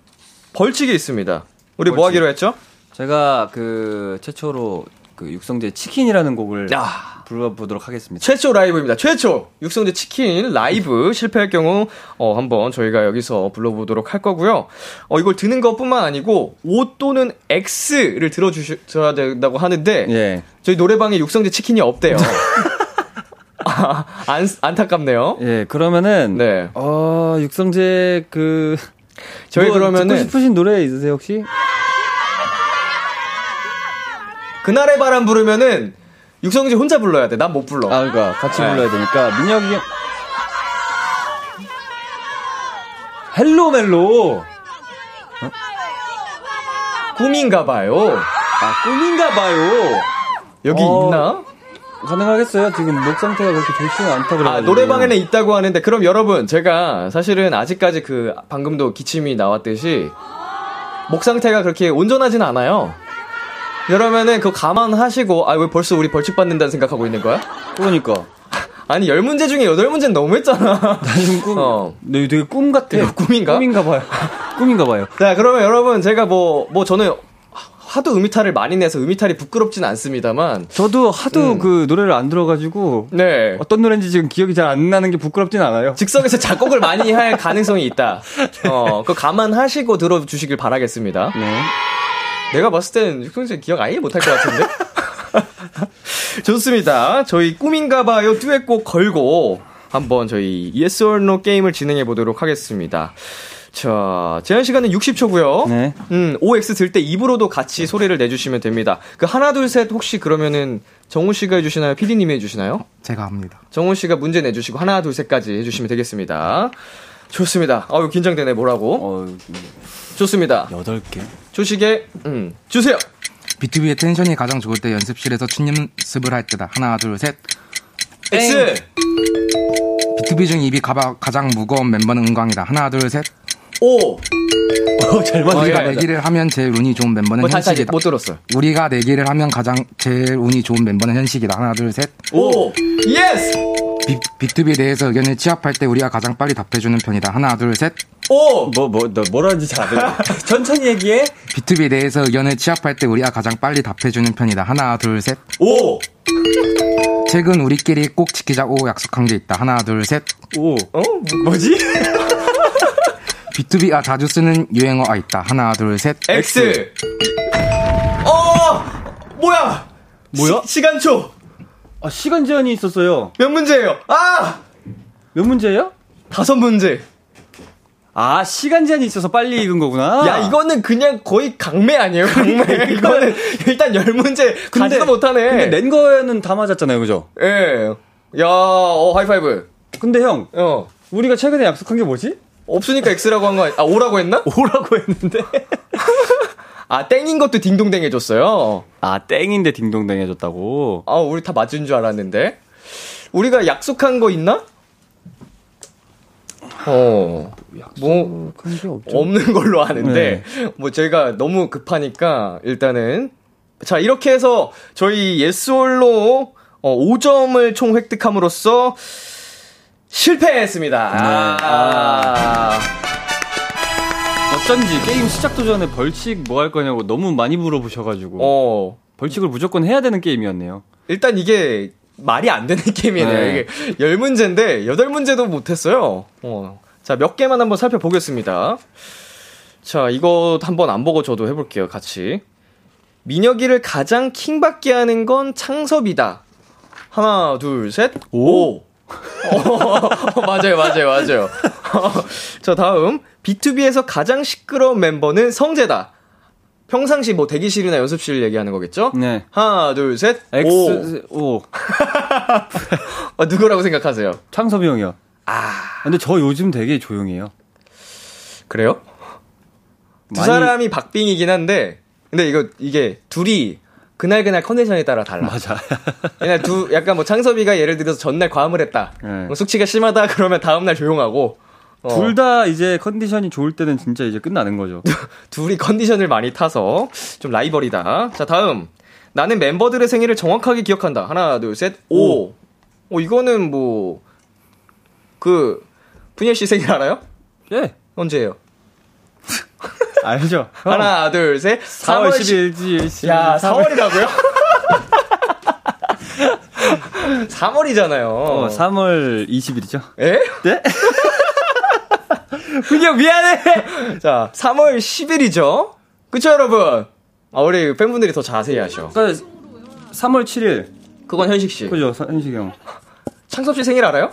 벌칙이 있습니다. 우리 뭐 벌칙. 하기로 했죠? 제가 그 최초로 그 육성재 치킨이라는 곡을 야. 불러보도록 하겠습니다. 최초 라이브입니다. 최초! 육성재 치킨 라이브 실패할 경우, 어, 한번 저희가 여기서 불러보도록 할 거고요. 어, 이걸 드는 것 뿐만 아니고, O 또는 X를 들어주셔야 된다고 하는데, 예. 저희 노래방에 육성재 치킨이 없대요. 아, 안, 안타깝네요. 예, 그러면은 네. 어, 육성재 그 저희 뭐 그러면은 듣고 싶으신 노래 있으세요, 혹시? 그날의 바람 부르면은 육성재 혼자 불러야 돼. 난 못 불러. 아, 그러니까 같이 네. 불러야 되니까 민혁이 형 Hello Mello. 꿈인가 봐요. 아, 꿈인가 봐요. 여기 어, 있나? 가능하겠어요? 지금 목 상태가 그렇게 좋지는 않다 그래 아, 노래방에는 있다고 하는데 그럼 여러분 제가 사실은 아직까지 그 방금도 기침이 나왔듯이 목 상태가 그렇게 온전하진 않아요. 그러면은 그거 감안하시고 아 왜 벌써 우리 벌칙 받는다는 생각하고 있는 거야? 그러니까. 아니 10문제 중에 8문제는 너무했잖아. 지금 꿈. 어. 네, 되게 꿈 같아요. 네, 꿈인가? 꿈인가 봐요. 꿈인가 봐요. 자, 그러면 여러분 제가 뭐뭐 저는 하도 음이탈을 많이 내서 음이탈이 부끄럽진 않습니다만 저도 하도 음. 그 노래를 안 들어가지고 네. 어떤 노래인지 지금 기억이 잘 안 나는 게 부끄럽진 않아요. 즉석에서 작곡을 많이 할 가능성이 있다. 어, 그거 감안하시고 들어주시길 바라겠습니다. 네. 내가 봤을 때는 평소에 기억 아예 못할 것 같은데? 좋습니다. 저희 꿈인가봐요 듀엣곡 걸고 한번 저희 Yes or No 게임을 진행해 보도록 하겠습니다. 자, 제한 시간은 60초고요. 네. 음, OX 들 때 입으로도 같이 소리를 내주시면 됩니다. 그 하나, 둘, 셋 혹시 그러면은 정우 씨가 해주시나요? PD님이 해주시나요? 제가 합니다. 정훈 씨가 문제 내주시고 하나 둘 셋까지 해주시면 되겠습니다. 좋습니다. 아유 긴장되네 뭐라고? 어, 좋습니다. 여덟 개. 조식에 음 주세요. B2B의 텐션이 가장 좋을 때 연습실에서 춤 연습을 할 때다. 하나, 둘, 셋. X B2B 중 입이 가바, 가장 무거운 멤버는 은광이다. 하나, 둘, 셋. O 잘 어, 우리가 예. 내기를 하면 제일 운이 좋은 멤버는 뭐 다시 다시 현식이다. 못 들었어. 우리가 내기를 하면 가장 제일 운이 좋은 멤버는 현식이다. 하나, 둘, 셋. Oh yes BTOB에 대해서 의견을 취합할 때 우리가 가장 빨리 답해주는 편이다. 하나, 둘, 셋. O 뭐, 뭐, 너 뭐라는지 잘 안 들려. 천천히 얘기해. BTOB에 대해서 의견을 취합할 때 우리가 가장 빨리 답해주는 편이다. 하나, 둘, 셋. O 최근 우리끼리 꼭 지키자고 약속한 게 있다. 하나, 둘, 셋. O. 어 뭐지? BTOB가 자주 쓰는 유행어가 있다. 하나, 둘, 셋. X 어 뭐야 뭐야? 시, 간초 아, 시간 제한이 있었어요. 몇 문제예요? 아! 몇 문제예요? 다섯 문제. 아, 시간 제한이 있어서 빨리 읽은 거구나. 야, 이거는 그냥 거의 강매 아니에요, 강매. 이거는 일단 열 문제 가지도 못하네. 근데 낸 거에는 다 맞았잖아요, 그죠? 예. 야, 어, 하이파이브. 근데 형, 어. 우리가 최근에 약속한 게 뭐지? 없으니까 X라고 한 거 아니, 아, O라고 했나? 오라고 했는데. 아, 땡인 것도 딩동댕 해줬어요. 아, 땡인데 딩동댕 해줬다고. 아, 우리 다 맞은 줄 알았는데. 우리가 약속한 거 있나? 어. 뭐, 그런 게 없죠. 없는 걸로 아는데, 뭐 저희가 너무 급하니까, 일단은. 자, 이렇게 해서 저희 예스홀로 어, 5점을 총 획득함으로써 실패했습니다. 아. 어쩐지 게임 시작도 전에 벌칙 뭐 할 거냐고 너무 많이 물어보셔가지고. 어. 벌칙을 무조건 해야 되는 게임이었네요. 일단 이게 말이 안 되는 게임이네요. 네. 이게 10문제인데 8문제도 못했어요. 어. 자, 몇 개만 한번 살펴보겠습니다. 자, 이거 한번 안 보고 저도 해볼게요, 같이. 민혁이를 가장 킹받게 하는 건 창섭이다. 하나, 둘, 셋, 오. 어, 맞아요, 맞아요, 맞아요. 자, 다음. B2B에서 가장 시끄러운 멤버는 성재다. 평상시 뭐 대기실이나 연습실 얘기하는 거겠죠? 네. 하나, 둘, 셋, 오. X, 오. 어, 누구라고 생각하세요? 창섭이 형이요. 아. 근데 저 요즘 되게 조용해요. 그래요? 두 많이- 사람이 박빙이긴 한데, 근데 이거, 이게 둘이 그날 그날 컨디션에 따라 달라. 맞아. 그냥 두, 약간 뭐 창섭이가 예를 들어서 전날 과음을 했다. 네. 뭐 숙취가 심하다 그러면 다음 날 조용하고. 어, 둘다 이제 컨디션이 좋을 때는 진짜 이제 끝나는 거죠. 둘이 컨디션을 많이 타서 좀 라이벌이다. 자, 다음. 나는 멤버들의 생일을 정확하게 기억한다. 하나, 둘, 셋, 오. 어, 이거는 뭐, 그, 분열 씨 생일 알아요? 예. 언제예요? 알죠. 하나, 둘, 셋. 4월 10일 11일. 야, 4월이라고요? 3월이잖아요. 어, 3월 20일이죠. 예? 네? 그냥 미안해! 자, 3월 10일이죠? 그쵸, 여러분? 아, 우리 팬분들이 더 자세히 하셔. 그러니까 3월 7일. 그건 현식 씨. 그죠, 서- 현식이 형. 창섭 씨 생일 알아요?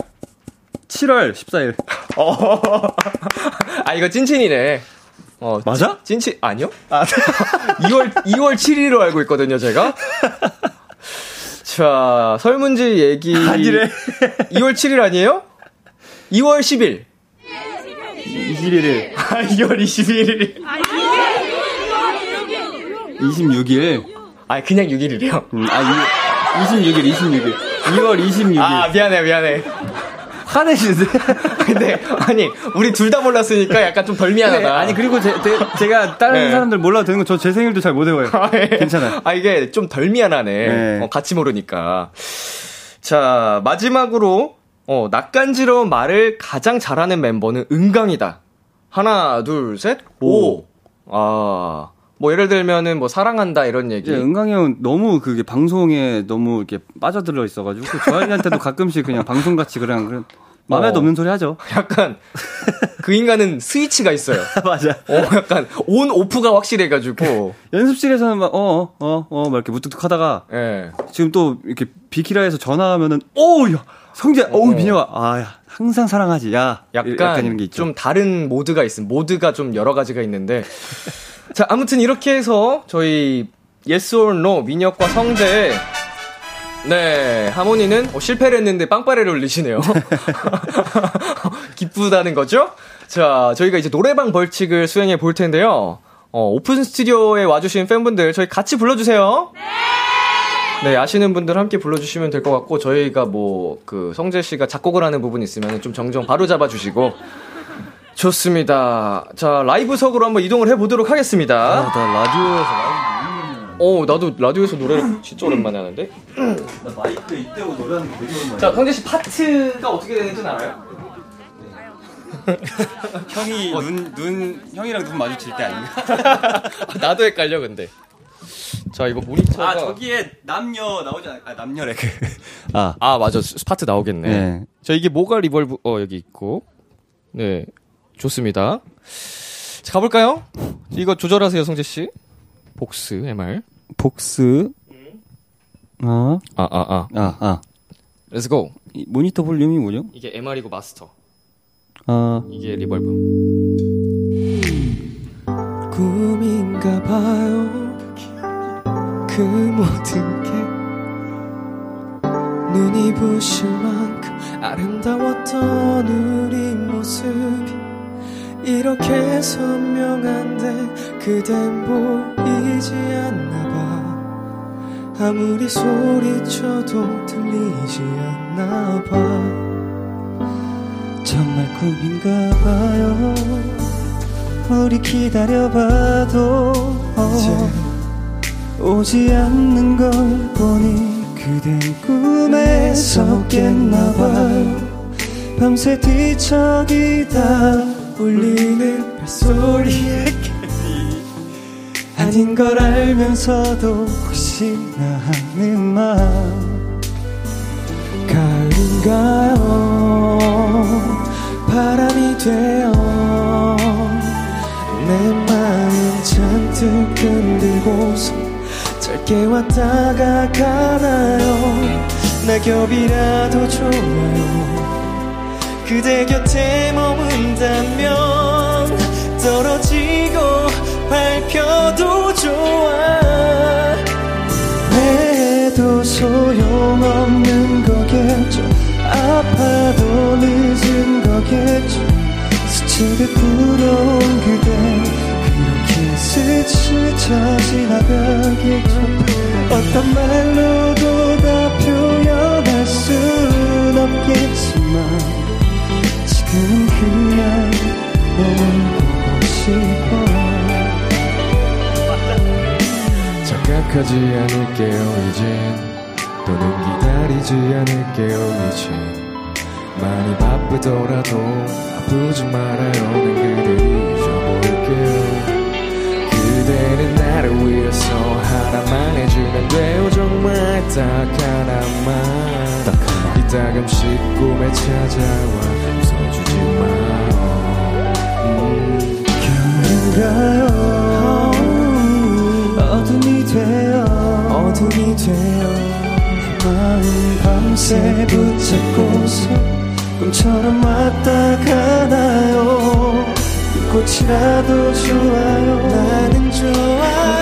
7월 14일. 아, 이거 찐친이네. 어, 맞아? 찐, 친 아니요? 아, 2월, 2월 7일로 알고 있거든요, 제가. 자, 설문지 얘기. 아니래. 2월 7일 아니에요? 2월 10일. 21일. 아, 2월 21일. 26일. 아, 그냥 6일이래요. 음, 아, 이, 26일, 26일. 2월 26일. 아, 미안해, 미안해. 화내시는데? 근데, 아니, 우리 둘 다 몰랐으니까 약간 좀 덜 미안하다. 네, 아니, 그리고 제, 제, 가 다른 네. 사람들 몰라도 되는 거 저 제 생일도 잘 못 외워요. 괜찮아요. 아, 이게 좀 덜 미안하네. 네. 어, 같이 모르니까. 자, 마지막으로, 어, 낯간지러운 말을 가장 잘하는 멤버는 은강이다. 하나, 둘, 셋, 오. 아, 뭐 예를 들면은 뭐 사랑한다 이런 얘기. 이제 은강이 형은 너무 그게 방송에 너무 이렇게 빠져들어 있어가지고 저희한테도 가끔씩 그냥 방송 같이 그냥 그런 마음에도 어. 없는 소리 하죠. 약간 그 인간은 스위치가 있어요. 맞아. 어, 약간 온 오프가 확실해가지고. 연습실에서는 막, 어, 어, 어, 막 이렇게 무뚝뚝 하다가, 예. 지금 또 이렇게 비키라에서 전화하면은, 오, 야, 성재, 어우, 민혁아, 아, 야, 항상 사랑하지, 야. 약간, 약간 이런 게 있죠. 좀 다른 모드가 있음. 모드가 좀 여러 가지가 있는데. 자, 아무튼 이렇게 해서 저희 Yes or No 민혁과 성재 네, 하모니는 어, 실패를 했는데 빵빠레를 올리시네요. 기쁘다는 거죠? 자, 저희가 이제 노래방 벌칙을 수행해 볼 텐데요. 어, 오픈 스튜디오에 와주신 팬분들 저희 같이 불러주세요. 네, 아시는 분들 함께 불러주시면 될 것 같고, 저희가 뭐, 그, 성재 씨가 작곡을 하는 부분 있으면 좀 정정 바로 잡아주시고. 좋습니다. 자, 라이브석으로 한번 이동을 해보도록 하겠습니다. 아, 나 라디오에서 어, 나도 라디오에서 노래를 진짜 오랜만에 하는데. 나 마이크 이때고 노래하는 거 되게 오랜만이야. 자, 성재 씨 파트가 어떻게 되는지는 알아요? 형이 눈, 눈, 형이랑 눈 마주칠 때 아닌가? 나도 헷갈려, 근데. 자, 이거 모니터가. 아, 저기에 남녀 나오지 않아? 아, 남녀래. 그. 아. 아, 맞아. 스파트 나오겠네. 네. 자, 이게 뭐가 reverb, 어, 여기 있고. 네. 좋습니다. 자, 가볼까요? 이거 조절하세요, 성재 씨. Vox, MR. Vox. 아, 아, 아, 아. 아, 아. Let's go. 이 모니터 볼륨이 뭐죠? 이게 MR이고 마스터. 아, 이게 reverb. 꿈인가 봐요 그 모든 게 눈이 부실 만큼 아름다웠던 우리 모습이 이렇게 선명한데 그댄 보이지 않나 봐. 아무리 소리쳐도 들리지 않나 봐. 정말 꿈인가 봐요. 우리 기다려봐도 어, 오지 않는 걸 보니 그댄 꿈에서 깼나 봐요 밤새 뒤척이다 울리는 벨소리에 괜히 아닌 걸 알면서도 혹시나 하는 마음 가을인가요? 바람이 되어 내 마음 잔뜩 흔들고서 짧게 왔다가 가나요? 낙엽이라도 좋아요. 그대 곁에 머 문다면 떨어지고 밟혀도 좋아. 해도 소용없는 거겠죠. 아파도 늦은 거겠죠. 스치듯 부러운 그대 그렇게 스쳐 지나가겠죠. 어떤 말로도 다 표현할 순 없겠지만 싶어. 착각하지 않을게요 이젠. 또는 기다리지 않을게요 이젠. 많이 바쁘더라도 아프지 말아요 난 그대를 잊어버릴게요. 그대는 나를 위해서 하나만 해주면 돼요 정말 딱 하나만. 이따금씩 꿈에 찾아와 가요. 어둠이 되어 어둠이 되어. 마음 밤새 붙잡고서 꿈처럼 왔다 가나요? 꽃이라도 좋아요. 나는 좋아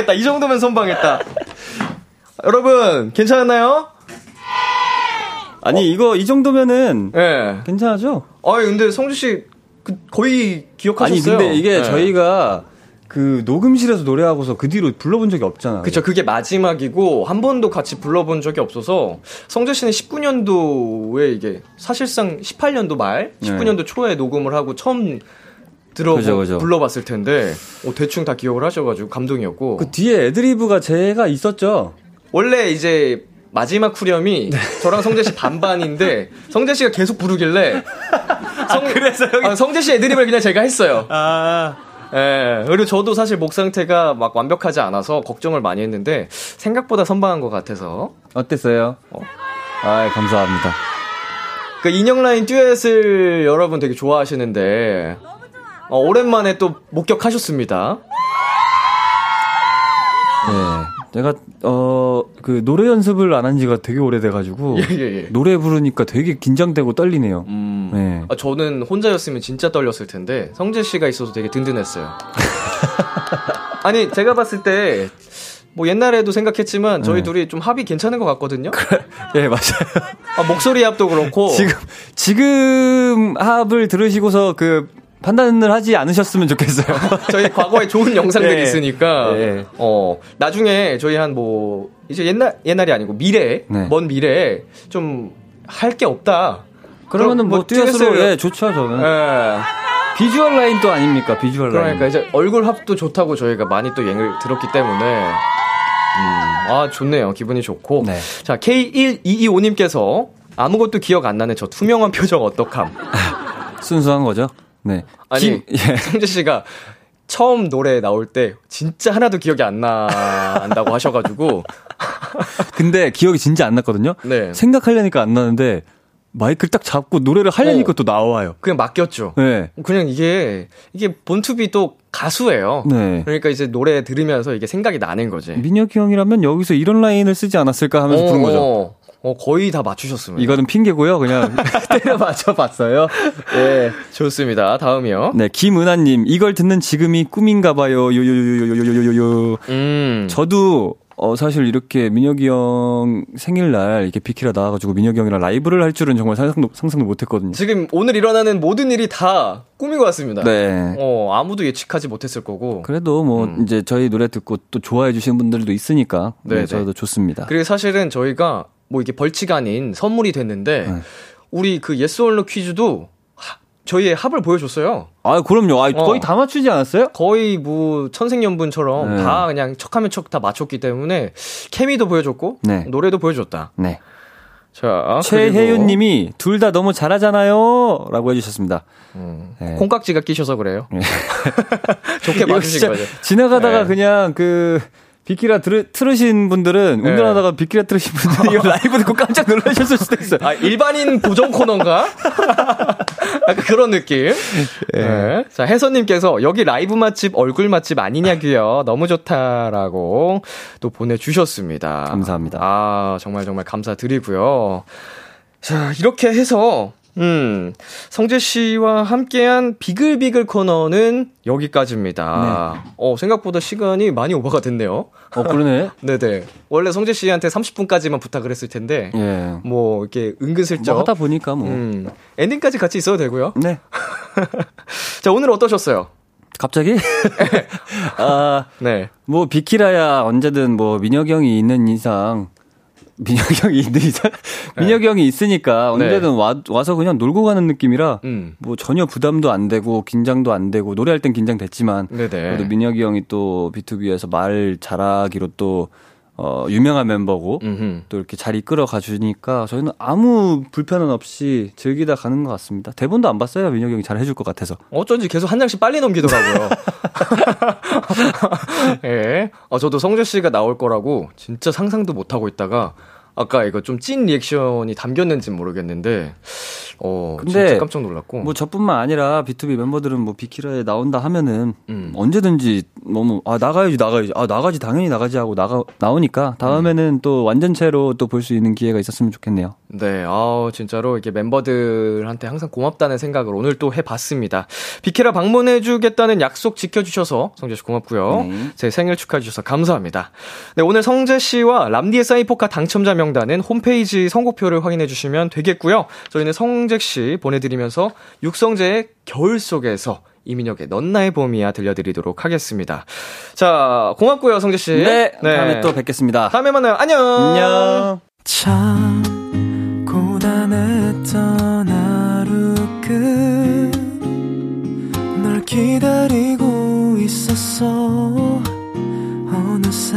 선방했다. 이 정도면 선방했다. 여러분, 괜찮았나요? 아니, 이거, 이 정도면은, 예. 괜찮아죠? 아니, 근데 성주씨, 그, 거의 기억하셨어요. 아니, 근데 이게 예. 저희가, 그 녹음실에서 노래하고서 그 뒤로 불러본 적이 없잖아. 그쵸, 그게 마지막이고, 한 번도 같이 불러본 적이 없어서, 성재 씨는 19년도에 이게, 사실상 18년도 말, 19년도 초에 녹음을 하고 처음 들어 그죠, 그죠. 불러봤을 텐데, 어, 대충 다 기억을 하셔가지고 감동이었고. 그 뒤에 애드리브가 제가 있었죠. 원래 이제, 마지막 후렴이 저랑 성재 씨 반반인데, 성재 씨가 계속 부르길래, 성, 그래서 형이- 아, 성재 씨 애드립을 그냥 제가 했어요. 아. 예, 그리고 저도 사실 목 상태가 막 완벽하지 않아서 걱정을 많이 했는데 생각보다 선방한 것 같아서 어땠어요? 아, 감사합니다. 그 인형 라인 듀엣을 여러분 되게 좋아하시는데 어, 오랜만에 또 목격하셨습니다. 네. 내가 어 그 노래 연습을 안 한 지가 되게 오래돼가지고 예, 예, 예. 노래 부르니까 되게 긴장되고 떨리네요. 음, 네. 아, 저는 혼자였으면 진짜 떨렸을 텐데 성재 씨가 있어서 되게 든든했어요. 아니 제가 봤을 때. 뭐 옛날에도 생각했지만 저희 네. 둘이 좀 합이 괜찮은 것 같거든요. 예 맞아요. 아, 목소리 합도 그렇고 지금 지금 합을 들으시고서 그 판단을 하지 않으셨으면 좋겠어요. 저희 과거에 좋은 영상들이 예. 있으니까 예. 어 나중에 저희 한 뭐 이제 옛날 옛날이 아니고 미래 네. 먼 미래에 좀 할 게 없다. 그러면은 뭐 듀엣으로 듀엣을- 예 좋죠 저는. 예. 비주얼 라인 또 아닙니까 비주얼 그러니까 라인. 이제 얼굴 합도 좋다고 저희가 많이 또 얘기를 들었기 때문에 음, 아 좋네요 기분이 좋고 네. 자 K1225님께서 아무것도 기억 안 나는 저 투명한 표정 어떡함 순수한 거죠. 네. 아니 김- 예. 성재 씨가 처음 노래 나올 때 진짜 하나도 기억이 안 난다고 하셔가지고 근데 기억이 진짜 안 났거든요. 네. 생각하려니까 안 나는데 마이크를 딱 잡고 노래를 하려니까 어. 또 나와요. 그냥 맡겼죠. 네. 그냥 이게 이게 본투비 또 가수예요. 네. 그러니까 이제 노래 들으면서 이게 생각이 나는 거지. 민혁이 형이라면 여기서 이런 라인을 쓰지 않았을까 하면서 부른 거죠. 어, 어, 거의 다 맞추셨습니다. 이거는 핑계고요. 그냥 때려 맞춰 봤어요. 예. 좋습니다. 다음이요. 네, 김은하님 이걸 듣는 지금이 꿈인가 봐요. 요요요요요요요요. 음. 저도 어 사실 이렇게 민혁이 형 생일날 이렇게 비키라 나와가지고 민혁이 형이랑 라이브를 할 줄은 정말 상상도 상상도 못했거든요. 지금 오늘 일어나는 모든 일이 다 꿈인 것 같습니다. 네. 어, 아무도 예측하지 못했을 거고. 그래도 뭐 음. 이제 저희 노래 듣고 또 좋아해 주시는 분들도 있으니까 네, 네네. 저도 좋습니다. 그리고 사실은 저희가 뭐 이게 벌칙 아닌 선물이 됐는데 네. 우리 그 yes or no 퀴즈도 하- 저희의 합을 보여줬어요. 아 그럼요. 아, 어. 거의 다 맞추지 않았어요? 거의 뭐 천생연분처럼 네. 다 그냥 척하면 척 다 맞췄기 때문에 케미도 보여줬고 네. 노래도 보여줬다. 네. 자 최혜윤 님이 둘 다 너무 잘하잖아요.라고 해주셨습니다. 음, 네. 콩깍지가 끼셔서 그래요. 좋게 이거 봐주신 거죠. 지나가다가 네. 그냥 그 비키라 들, 틀으신 분들은 네. 운전하다가 비키라 틀으신 분들이 이거 라이브 듣고 깜짝 놀라셨을 수도 있어요. 아 일반인 보정 코너인가? 약간 그런 느낌. 네. 자 혜선님께서 여기 라이브 맛집 얼굴 맛집 아니냐고요. 너무 좋다라고 또 보내주셨습니다. 감사합니다. 아 정말 정말 감사드리고요. 자 이렇게 해서 음 성재 씨와 함께한 비글비글 코너는 여기까지입니다. 어 생각보다 시간이 많이 오버가 됐네요. 어 그러네. 네네. 원래 성재 씨한테 30분까지만 부탁을 했을 텐데 예. 뭐 이렇게 은근슬쩍 뭐 하다 보니까 뭐. 음, 엔딩까지 같이 있어도 되고요. 네. 자 오늘 어떠셨어요? 갑자기? 아, 네. 뭐 비키라야 언제든 뭐 민혁이 형이 있는 이상 민혁이 형이 있는 이상 민혁이 형이 있으니까 언제든 와, 와서 그냥 놀고 가는 느낌이라 네. 음. 뭐 전혀 부담도 안 되고 긴장도 안 되고 노래할 땐 긴장됐지만 네네. 그래도 민혁이 형이 또 B2B에서 말 잘하기로 또 어, 유명한 멤버고 음흠. 또 이렇게 잘 이끌어 가주니까 저희는 아무 불편은 없이 즐기다 가는 것 같습니다. 대본도 안 봤어요. 민혁이 형이 잘 해줄 것 같아서. 어쩐지 계속 한 장씩 빨리 넘기더라고요. 예. 어, 저도 성재 씨가 나올 거라고 진짜 상상도 못 하고 있다가 아까 이거 좀 찐 리액션이 담겼는지 모르겠는데 어 근데 진짜 깜짝 놀랐고 뭐 저뿐만 아니라 B2B 멤버들은 뭐 비키라에 나온다 하면은 음. 언제든지 너무 아 나가야지 나가야지 아 나가지 당연히 나가지 하고 나가 나오니까 다음에는 또 완전체로 또 볼 수 있는 기회가 있었으면 좋겠네요. 네, 아우, 진짜로 이렇게 멤버들한테 항상 고맙다는 생각을 오늘 또 해봤습니다. 비키라 방문해주겠다는 약속 지켜주셔서 성재 씨 고맙고요. 네. 제 생일 축하해 주셔서 감사합니다. 네, 오늘 성재 씨와 람디의 사이포카 당첨자 명 단은 홈페이지 선곡표를 확인해 주시면 되겠고요. 저희는 성재씨 보내드리면서 육성재의 겨울 속에서 이민혁의 넌 나의 봄이야 들려드리도록 하겠습니다. 자, 고맙고요, 성재 씨. 네, 다음에 또 뵙겠습니다. 다음에 만나요. 안녕! 안녕! 참 고단했던 하루 끝널 기다리고 있었어 어느새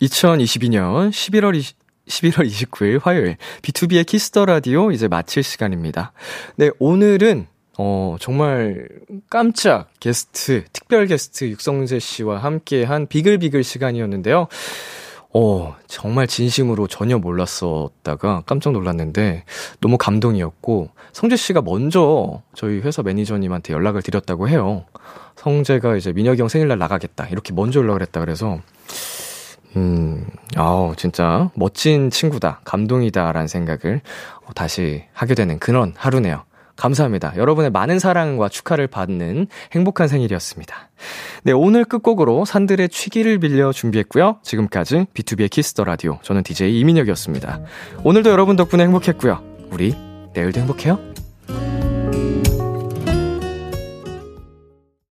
2022년 11월 20, 11월 29일 화요일 B2B의 키스터 라디오 이제 마칠 시간입니다. 네, 오늘은 어, 정말 깜짝 게스트, 특별 게스트 육성재 씨와 함께 한 비글비글 시간이었는데요. 어, 정말 진심으로 전혀 몰랐었다가 깜짝 놀랐는데 너무 감동이었고 성재 씨가 먼저 저희 회사 매니저님한테 연락을 드렸다고 해요. 성재가 이제 민혁이 형 생일날 나가겠다. 이렇게 먼저 연락을 했다 그래서 음, 아우, 진짜 멋진 친구다. 감동이다라는 생각을 다시 하게 되는 그런 하루네요. 감사합니다. 여러분의 많은 사랑과 축하를 받는 행복한 생일이었습니다. 네, 오늘 끝곡으로 산들의 취기를 빌려 준비했고요. 지금까지 B2B의 키스터 라디오. 저는 DJ 이민혁이었습니다. 오늘도 여러분 덕분에 행복했고요. 우리 내일도 행복해요.